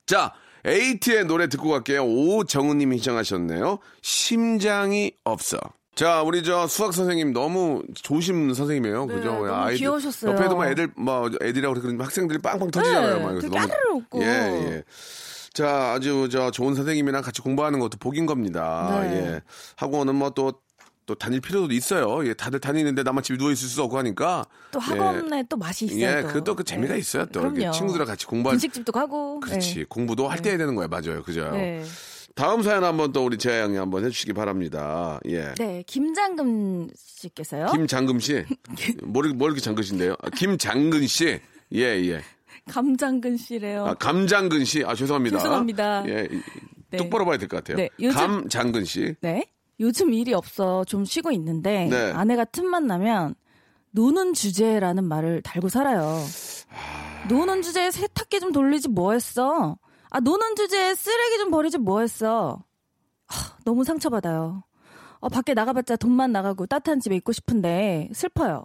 Speaker 2: 자, 에이티의 노래 듣고 갈게요. 오정은님이 신청하셨네요. 심장이 없어. 자, 우리 저 수학 선생님 너무 조심 선생님이에요. 그죠?
Speaker 5: 네, 너무 귀여우셨어요.
Speaker 2: 옆에도 막 애들, 뭐, 애들이라고 그러는 학생들이 빵빵 터지잖아요.
Speaker 5: 네,
Speaker 2: 막
Speaker 5: 되게 까르르 웃고.
Speaker 2: 예, 예. 자, 아주 저 좋은 선생님이랑 같이 공부하는 것도 복인 겁니다.
Speaker 5: 네.
Speaker 2: 예. 학원은 뭐 또, 또 다닐 필요도 있어요. 예, 다들 다니는데 나만 집에 누워 있을 수 없고 하니까.
Speaker 5: 또 학원에 또 맛이 있어요.
Speaker 2: 예,
Speaker 5: 또.
Speaker 2: 그또 그 재미가
Speaker 5: 네.
Speaker 2: 있어요. 또. 친구들이랑 같이 공부할
Speaker 5: 분식집도 가고.
Speaker 2: 그렇지.
Speaker 5: 네.
Speaker 2: 공부도 할 때 해야 되는 거예요. 맞아요. 그죠?
Speaker 5: 네.
Speaker 2: 다음 사연 한번 또 우리 재하 양이 한번 해주시기 바랍니다. 예.
Speaker 5: 네, 김장금 씨께서요.
Speaker 2: 김장금 씨. 뭘, 뭘 이렇게 장근신데요? 아, 김장근 씨. 예, 예.
Speaker 5: 감장근 씨래요.
Speaker 2: 아, 감장근 씨. 아, 죄송합니다.
Speaker 5: 죄송합니다.
Speaker 2: 예. 이-
Speaker 5: 네.
Speaker 2: 똑바로 봐야 될 것 같아요.
Speaker 5: 네, 요즘-
Speaker 2: 감장근 씨.
Speaker 5: 네. 요즘 일이 없어 좀 쉬고 있는데
Speaker 2: 네.
Speaker 5: 아내가 틈만 나면 노는 주제라는 말을 달고 살아요. 노는 주제에 세탁기 좀 돌리지 뭐 했어? 아, 노는 주제에 쓰레기 좀 버리지 뭐 했어? 하, 너무 상처받아요. 어, 밖에 나가봤자 돈만 나가고 따뜻한 집에 있고 싶은데 슬퍼요.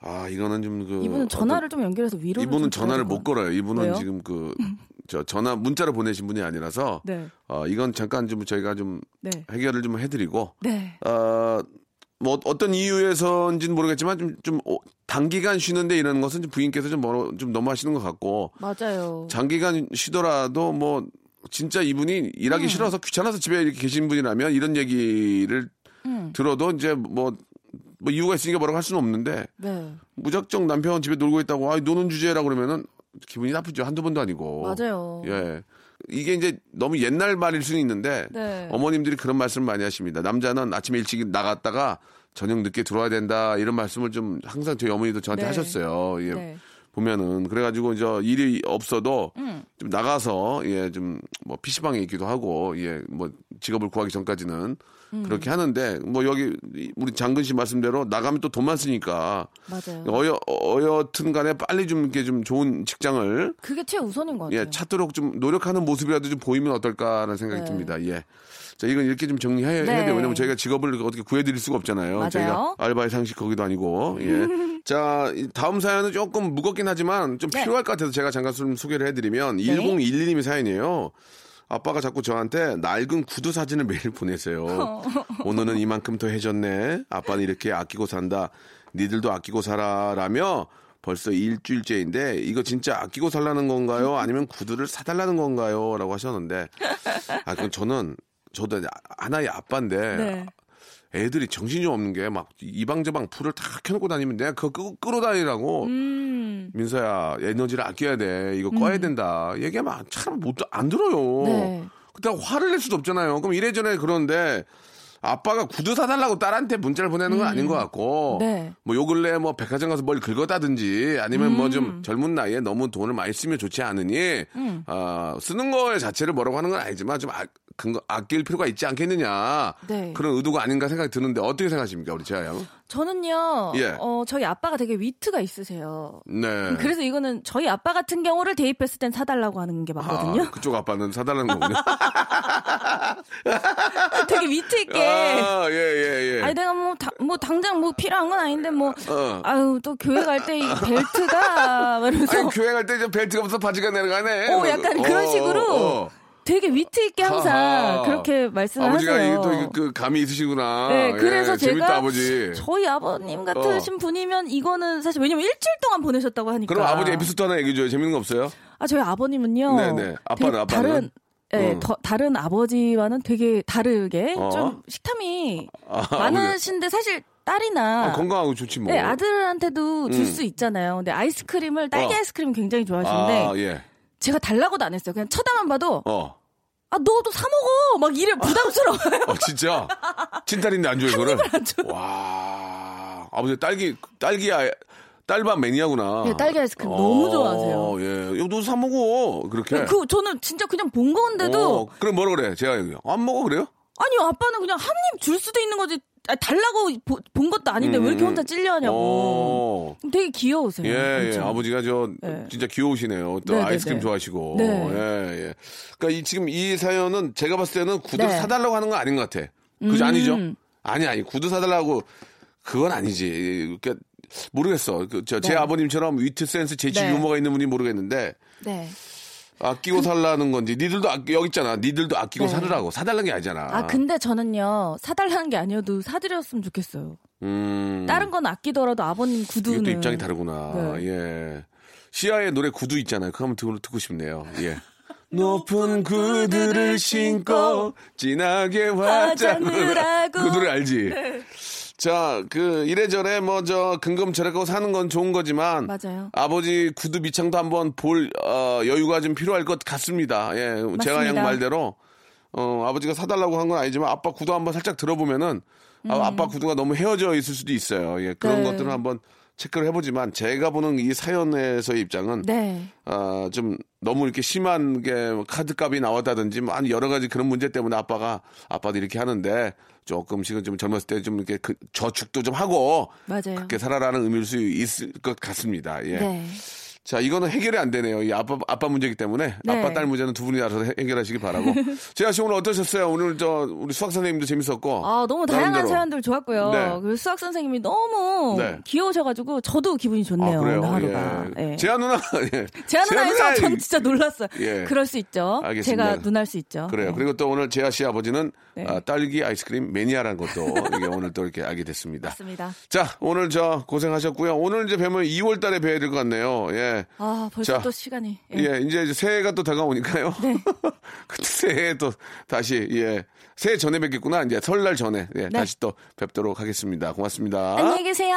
Speaker 2: 아, 이거는 좀 그.
Speaker 5: 이분은 전화를 좀 연결해서 위로를
Speaker 2: 이분은
Speaker 5: 좀
Speaker 2: 전화를 못 걸어요. 이분은
Speaker 5: 왜요?
Speaker 2: 지금 그, 저 전화, 문자를 보내신 분이 아니라서.
Speaker 5: 네.
Speaker 2: 어, 이건 잠깐 좀 저희가 좀
Speaker 5: 네.
Speaker 2: 해결을 좀 해드리고.
Speaker 5: 네.
Speaker 2: 어, 뭐 어떤 이유에서인지는 모르겠지만 좀, 좀 어, 단기간 쉬는데 이러는 것은 좀 부인께서 좀, 멀어, 좀 너무 하시는 것 같고
Speaker 5: 맞아요.
Speaker 2: 장기간 쉬더라도 뭐 진짜 이분이 일하기
Speaker 5: 음.
Speaker 2: 싫어서 귀찮아서 집에 이렇게 계신 분이라면 이런 얘기를
Speaker 5: 음.
Speaker 2: 들어도 이제 뭐, 뭐 이유가 있으니까 뭐라고 할 수는 없는데
Speaker 5: 네.
Speaker 2: 무작정 남편 집에 놀고 있다고 아 노는 주제라고 그러면은 기분이 나쁘죠 한두 번도 아니고
Speaker 5: 맞아요.
Speaker 2: 예 이게 이제 너무 옛날 말일 수는 있는데
Speaker 5: 네.
Speaker 2: 어머님들이 그런 말씀 많이 하십니다. 남자는 아침에 일찍 나갔다가 저녁 늦게 들어와야 된다 이런 말씀을 좀 항상 저희 어머니도 저한테
Speaker 5: 네.
Speaker 2: 하셨어요. 예.
Speaker 5: 네.
Speaker 2: 보면은 그래가지고 이제 일이 없어도
Speaker 5: 음.
Speaker 2: 좀 나가서 예 좀 뭐 PC방에 있기도 하고 예 뭐 직업을 구하기 전까지는
Speaker 5: 음.
Speaker 2: 그렇게 하는데 뭐 여기 이- 우리 장근 씨 말씀대로 나가면 또 돈만 쓰니까
Speaker 5: 맞아요.
Speaker 2: 어여 어여튼 간에 빨리 좀 이렇게 좀 좋은 직장을
Speaker 5: 그게 최우선인 것 같아요.
Speaker 2: 예, 찾도록 좀 노력하는 모습이라도 좀 보이면 어떨까라는 생각이
Speaker 5: 네.
Speaker 2: 듭니다. 예. 자, 이건 이렇게 좀 정리해야
Speaker 5: 네.
Speaker 2: 돼요. 왜냐면 저희가 직업을 어떻게 구해드릴 수가 없잖아요.
Speaker 5: 맞아요.
Speaker 2: 저희가 알바의 상식 거기도 아니고. 예. 자, 이 다음 사연은 조금 무겁긴 하지만 좀
Speaker 5: 네.
Speaker 2: 필요할 것 같아서 제가 잠깐 좀 소개를 해드리면 1011님의 사연이에요. 아빠가 자꾸 저한테 낡은 구두 사진을 매일 보내세요. 오늘은 이만큼 더 해줬네. 아빠는 이렇게 아끼고 산다. 니들도 아끼고 살아라며 벌써 일주일째인데 이거 진짜 아끼고 살라는 건가요? 아니면 구두를 사달라는 건가요? 라고 하셨는데 아 그건 저는 저도 하나의 아빠인데
Speaker 5: 네.
Speaker 2: 애들이 정신이 없는 게 막 이방저방 불을 다 켜놓고 다니면 내가 그거 끄, 끌어 다니라고
Speaker 5: 음.
Speaker 2: 민서야 에너지를 아껴야 돼 이거 꺼야 된다 얘기하면 참 못 안 들어요
Speaker 5: 네.
Speaker 2: 그때 화를 낼 수도 없잖아요 그럼 이래저래 그러는데 아빠가 구두 사달라고 딸한테 문자를 보내는 건 아닌 것 같고
Speaker 5: 네.
Speaker 2: 뭐요 근래 뭐 백화점 가서 뭘 긁어다든지 아니면 뭐
Speaker 5: 음.
Speaker 2: 좀 젊은 나이에 너무 돈을 많이 쓰면 좋지 않으니
Speaker 5: 음.
Speaker 2: 어, 쓰는 거에 자체를 뭐라고 하는 건 아니지만 좀 아, 근거, 아낄 필요가 있지 않겠느냐
Speaker 5: 네.
Speaker 2: 그런 의도가 아닌가 생각이 드는데 어떻게 생각하십니까 우리 재하 양?
Speaker 5: 저는요,
Speaker 2: 예.
Speaker 5: 어, 저희 아빠가 되게 위트가 있으세요.
Speaker 2: 네.
Speaker 5: 그래서 이거는 저희 아빠 같은 경우를 대입했을 땐 사달라고 하는 게 맞거든요.
Speaker 2: 아, 그쪽 아빠는 사달라는 거군요.
Speaker 5: 되게 위트 있게.
Speaker 2: 아, 예, 예, 예.
Speaker 5: 아니 내가 뭐, 다- 뭐 당장 뭐 필요한 건 아닌데 뭐
Speaker 2: 어.
Speaker 5: 아유 또 교회 갈 때 이 벨트가 막 이러면서
Speaker 2: 아니, 교회 갈 때 이제 벨트가 없어 바지가 내려가네.
Speaker 5: 어 약간 그런
Speaker 2: 어,
Speaker 5: 식으로
Speaker 2: 어.
Speaker 5: 되게 위트 있게 항상
Speaker 2: 하하.
Speaker 5: 그렇게 말씀을
Speaker 2: 아버지가
Speaker 5: 하세요.
Speaker 2: 이게 또그 감이 있으시구나.
Speaker 5: 네, 그래서
Speaker 2: 예, 재밌다
Speaker 5: 제가
Speaker 2: 아버지.
Speaker 5: 저희 아버님 같으신 분이면 이거는 사실 왜냐면 일주일 동안 보내셨다고 하니까.
Speaker 2: 그럼 아버지 에피소드 하나 얘기해 줘요. 재밌는 거 없어요?
Speaker 5: 아 저희 아버님은요.
Speaker 2: 네 네. 아빠는,
Speaker 5: 되게
Speaker 2: 아빠는?
Speaker 5: 다른 예,
Speaker 2: 어.
Speaker 5: 더- 다른 아버지와는 되게 다르게
Speaker 2: 어?
Speaker 5: 좀 식탐이
Speaker 2: 아,
Speaker 5: 많으신데 사실 딸이나
Speaker 2: 아, 건강하고 좋지 뭐.
Speaker 5: 네, 아들한테도 줄
Speaker 2: 음.
Speaker 5: 수 있잖아요. 근데 아이스크림을 딸기
Speaker 2: 어.
Speaker 5: 아이스크림 굉장히 좋아하시는데
Speaker 2: 아, 예.
Speaker 5: 제가 달라고도 안 했어요. 그냥 쳐다만 봐도
Speaker 2: 어.
Speaker 5: 아 너도 사 먹어 막 이래 부담스러워요.
Speaker 2: 어, 진짜? 친딸인데 안 줘요, 그거를? 와. 아버지 딸기, 딸기, 아, 딸밥 매니아구나.
Speaker 5: 네, 딸기 아이스크림 너무 좋아하세요.
Speaker 2: 예. 너도 사 먹어. 그렇게.
Speaker 5: 그 저는 진짜 그냥 본 건데도
Speaker 2: 어, 그럼 뭐라 그래? 제가 여기. 안 먹어, 그래요?
Speaker 5: 아니요 아빠는 그냥 한 입 줄 수도 있는 거지 아, 달라고 보- 본 것도 아닌데 왜 이렇게 혼자 찔려하냐고.
Speaker 2: 어.
Speaker 5: 되게 귀여우세요.
Speaker 2: 예, 예. 아버지가 저
Speaker 5: 네.
Speaker 2: 진짜 귀여우시네요. 또
Speaker 5: 네, 네,
Speaker 2: 아이스크림
Speaker 5: 네.
Speaker 2: 좋아하시고.
Speaker 5: 네.
Speaker 2: 예, 예. 그러니까 이, 지금 이 사연은 제가 봤을 때는 구두
Speaker 5: 네.
Speaker 2: 사달라고 하는 건 아닌 것 같아. 그죠?
Speaker 5: 음.
Speaker 2: 아니죠? 아니, 아니. 구두 사달라고 그건 아니지. 그러니까 모르겠어. 그, 저, 제
Speaker 5: 네.
Speaker 2: 아버님처럼 위트 센스, 재치
Speaker 5: 네.
Speaker 2: 유머가 있는 분이 모르겠는데
Speaker 5: 네.
Speaker 2: 아끼고 살라는 건지 니들도 아끼 여기 있잖아. 니들도 아끼고
Speaker 5: 네.
Speaker 2: 살으라고 사달라는 게 아니잖아.
Speaker 5: 아 근데 저는요 사달라는 게 아니어도 사드렸으면 좋겠어요.
Speaker 2: 음.
Speaker 5: 다른 건 아끼더라도 아버님 구두는
Speaker 2: 이것도 입장이 다르구나.
Speaker 5: 네.
Speaker 2: 예. 시아의 노래 구두 있잖아요. 그거 한번 듣고, 듣고 싶네요. 예. 높은 구두를 신고 진하게 화장을
Speaker 5: 하고.
Speaker 2: 그 노래 알지? 자, 그 이래저래 뭐저 근검절약하고 사는 건 좋은 거지만
Speaker 5: 맞아요.
Speaker 2: 아버지 구두 밑창도 한번 볼 어, 여유가 좀 필요할 것 같습니다. 예, 제가 양
Speaker 5: 맞습니다.
Speaker 2: 말대로 어, 아버지가 사달라고 한 건 아니지만 아빠 구두 한번 살짝 들어보면은 아, 아빠 구두가 너무 헤어져 있을 수도 있어요. 예, 그런
Speaker 5: 음. 네.
Speaker 2: 것들은 한번 체크를 해보지만 제가 보는 이 사연에서의 입장은
Speaker 5: 네.
Speaker 2: 아, 좀 너무 이렇게 심한 게 카드값이 나왔다든지 뭐 여러 가지 그런 문제 때문에 아빠가 아빠도 이렇게 하는데 조금씩은 좀 젊었을 때 좀 이렇게 그 저축도 좀 하고
Speaker 5: 맞아요.
Speaker 2: 그렇게 살아라는 의미일 수 있을 것 같습니다. 예.
Speaker 5: 네.
Speaker 2: 자, 이거는 해결이 안 되네요. 이 아빠, 아빠 문제이기 때문에.
Speaker 5: 네.
Speaker 2: 아빠, 딸 문제는 두 분이 알아서 해- 해결하시기 바라고. 재하 씨 오늘 어떠셨어요? 오늘 저, 우리 수학 선생님도 재밌었고.
Speaker 5: 아, 너무 다양한
Speaker 2: 나름대로.
Speaker 5: 사연들 좋았고요.
Speaker 2: 네.
Speaker 5: 그리고 수학 선생님이 너무
Speaker 2: 네.
Speaker 5: 귀여우셔가지고 저도 기분이 좋네요.
Speaker 2: 아, 그래요?
Speaker 5: 하루가.
Speaker 2: 예.
Speaker 5: 예.
Speaker 2: 재하 누나, 예.
Speaker 5: 제가 누나에서
Speaker 2: 누나,
Speaker 5: 전 진짜 놀랐어요.
Speaker 2: 예.
Speaker 5: 그럴 수 있죠.
Speaker 2: 알겠습니다.
Speaker 5: 제가 눈알 수 있죠.
Speaker 2: 그래요.
Speaker 5: 네.
Speaker 2: 그리고 또 오늘 재하 씨 아버지는
Speaker 5: 네.
Speaker 2: 아, 딸기 아이스크림 매니아라는 것도 이게 오늘 또 이렇게 알게 됐습니다.
Speaker 5: 맞습니다.
Speaker 2: 자, 오늘 저 고생하셨고요. 오늘 이제 뵈면 2월 달에 뵈야 될 것 같네요. 예.
Speaker 5: 아, 벌써
Speaker 2: 자,
Speaker 5: 또 시간이. 예.
Speaker 2: 예, 이제 새해가 또 다가오니까요.
Speaker 5: 네.
Speaker 2: 그때 새해 또 다시 예 새해 전에 뵙겠구나 이제 설날 전에 예,
Speaker 5: 네.
Speaker 2: 다시 또 뵙도록 하겠습니다. 고맙습니다.
Speaker 5: 안녕히 계세요.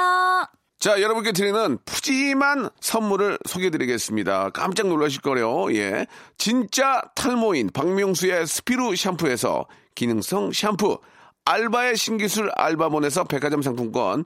Speaker 2: 자, 여러분께 드리는 푸짐한 선물을 소개해드리겠습니다. 깜짝 놀라실 거래요. 예, 진짜 탈모인 박명수의 스피루 샴푸에서 기능성 샴푸. 알바의 신기술 알바몬에서 백화점 상품권,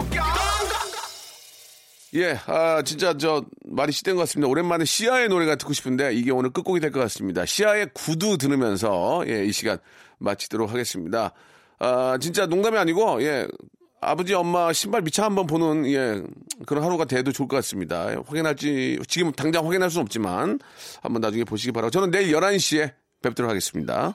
Speaker 2: 이. 예, 아, 진짜 저 말이 시된 것 같습니다. 오랜만에 시아의 노래가 듣고 싶은데 이게 오늘 끝곡이 될 것 같습니다. 시아의 구두 들으면서 예, 이 시간 마치도록 하겠습니다. 아, 진짜 농담이 아니고 예, 아버지 엄마 신발 미차 한번 보는 예, 그런 하루가 돼도 좋을 것 같습니다. 예, 확인할지 지금 당장 확인할 수는 없지만 한번 나중에 보시기 바라고 저는 내일 11시에 뵙도록 하겠습니다.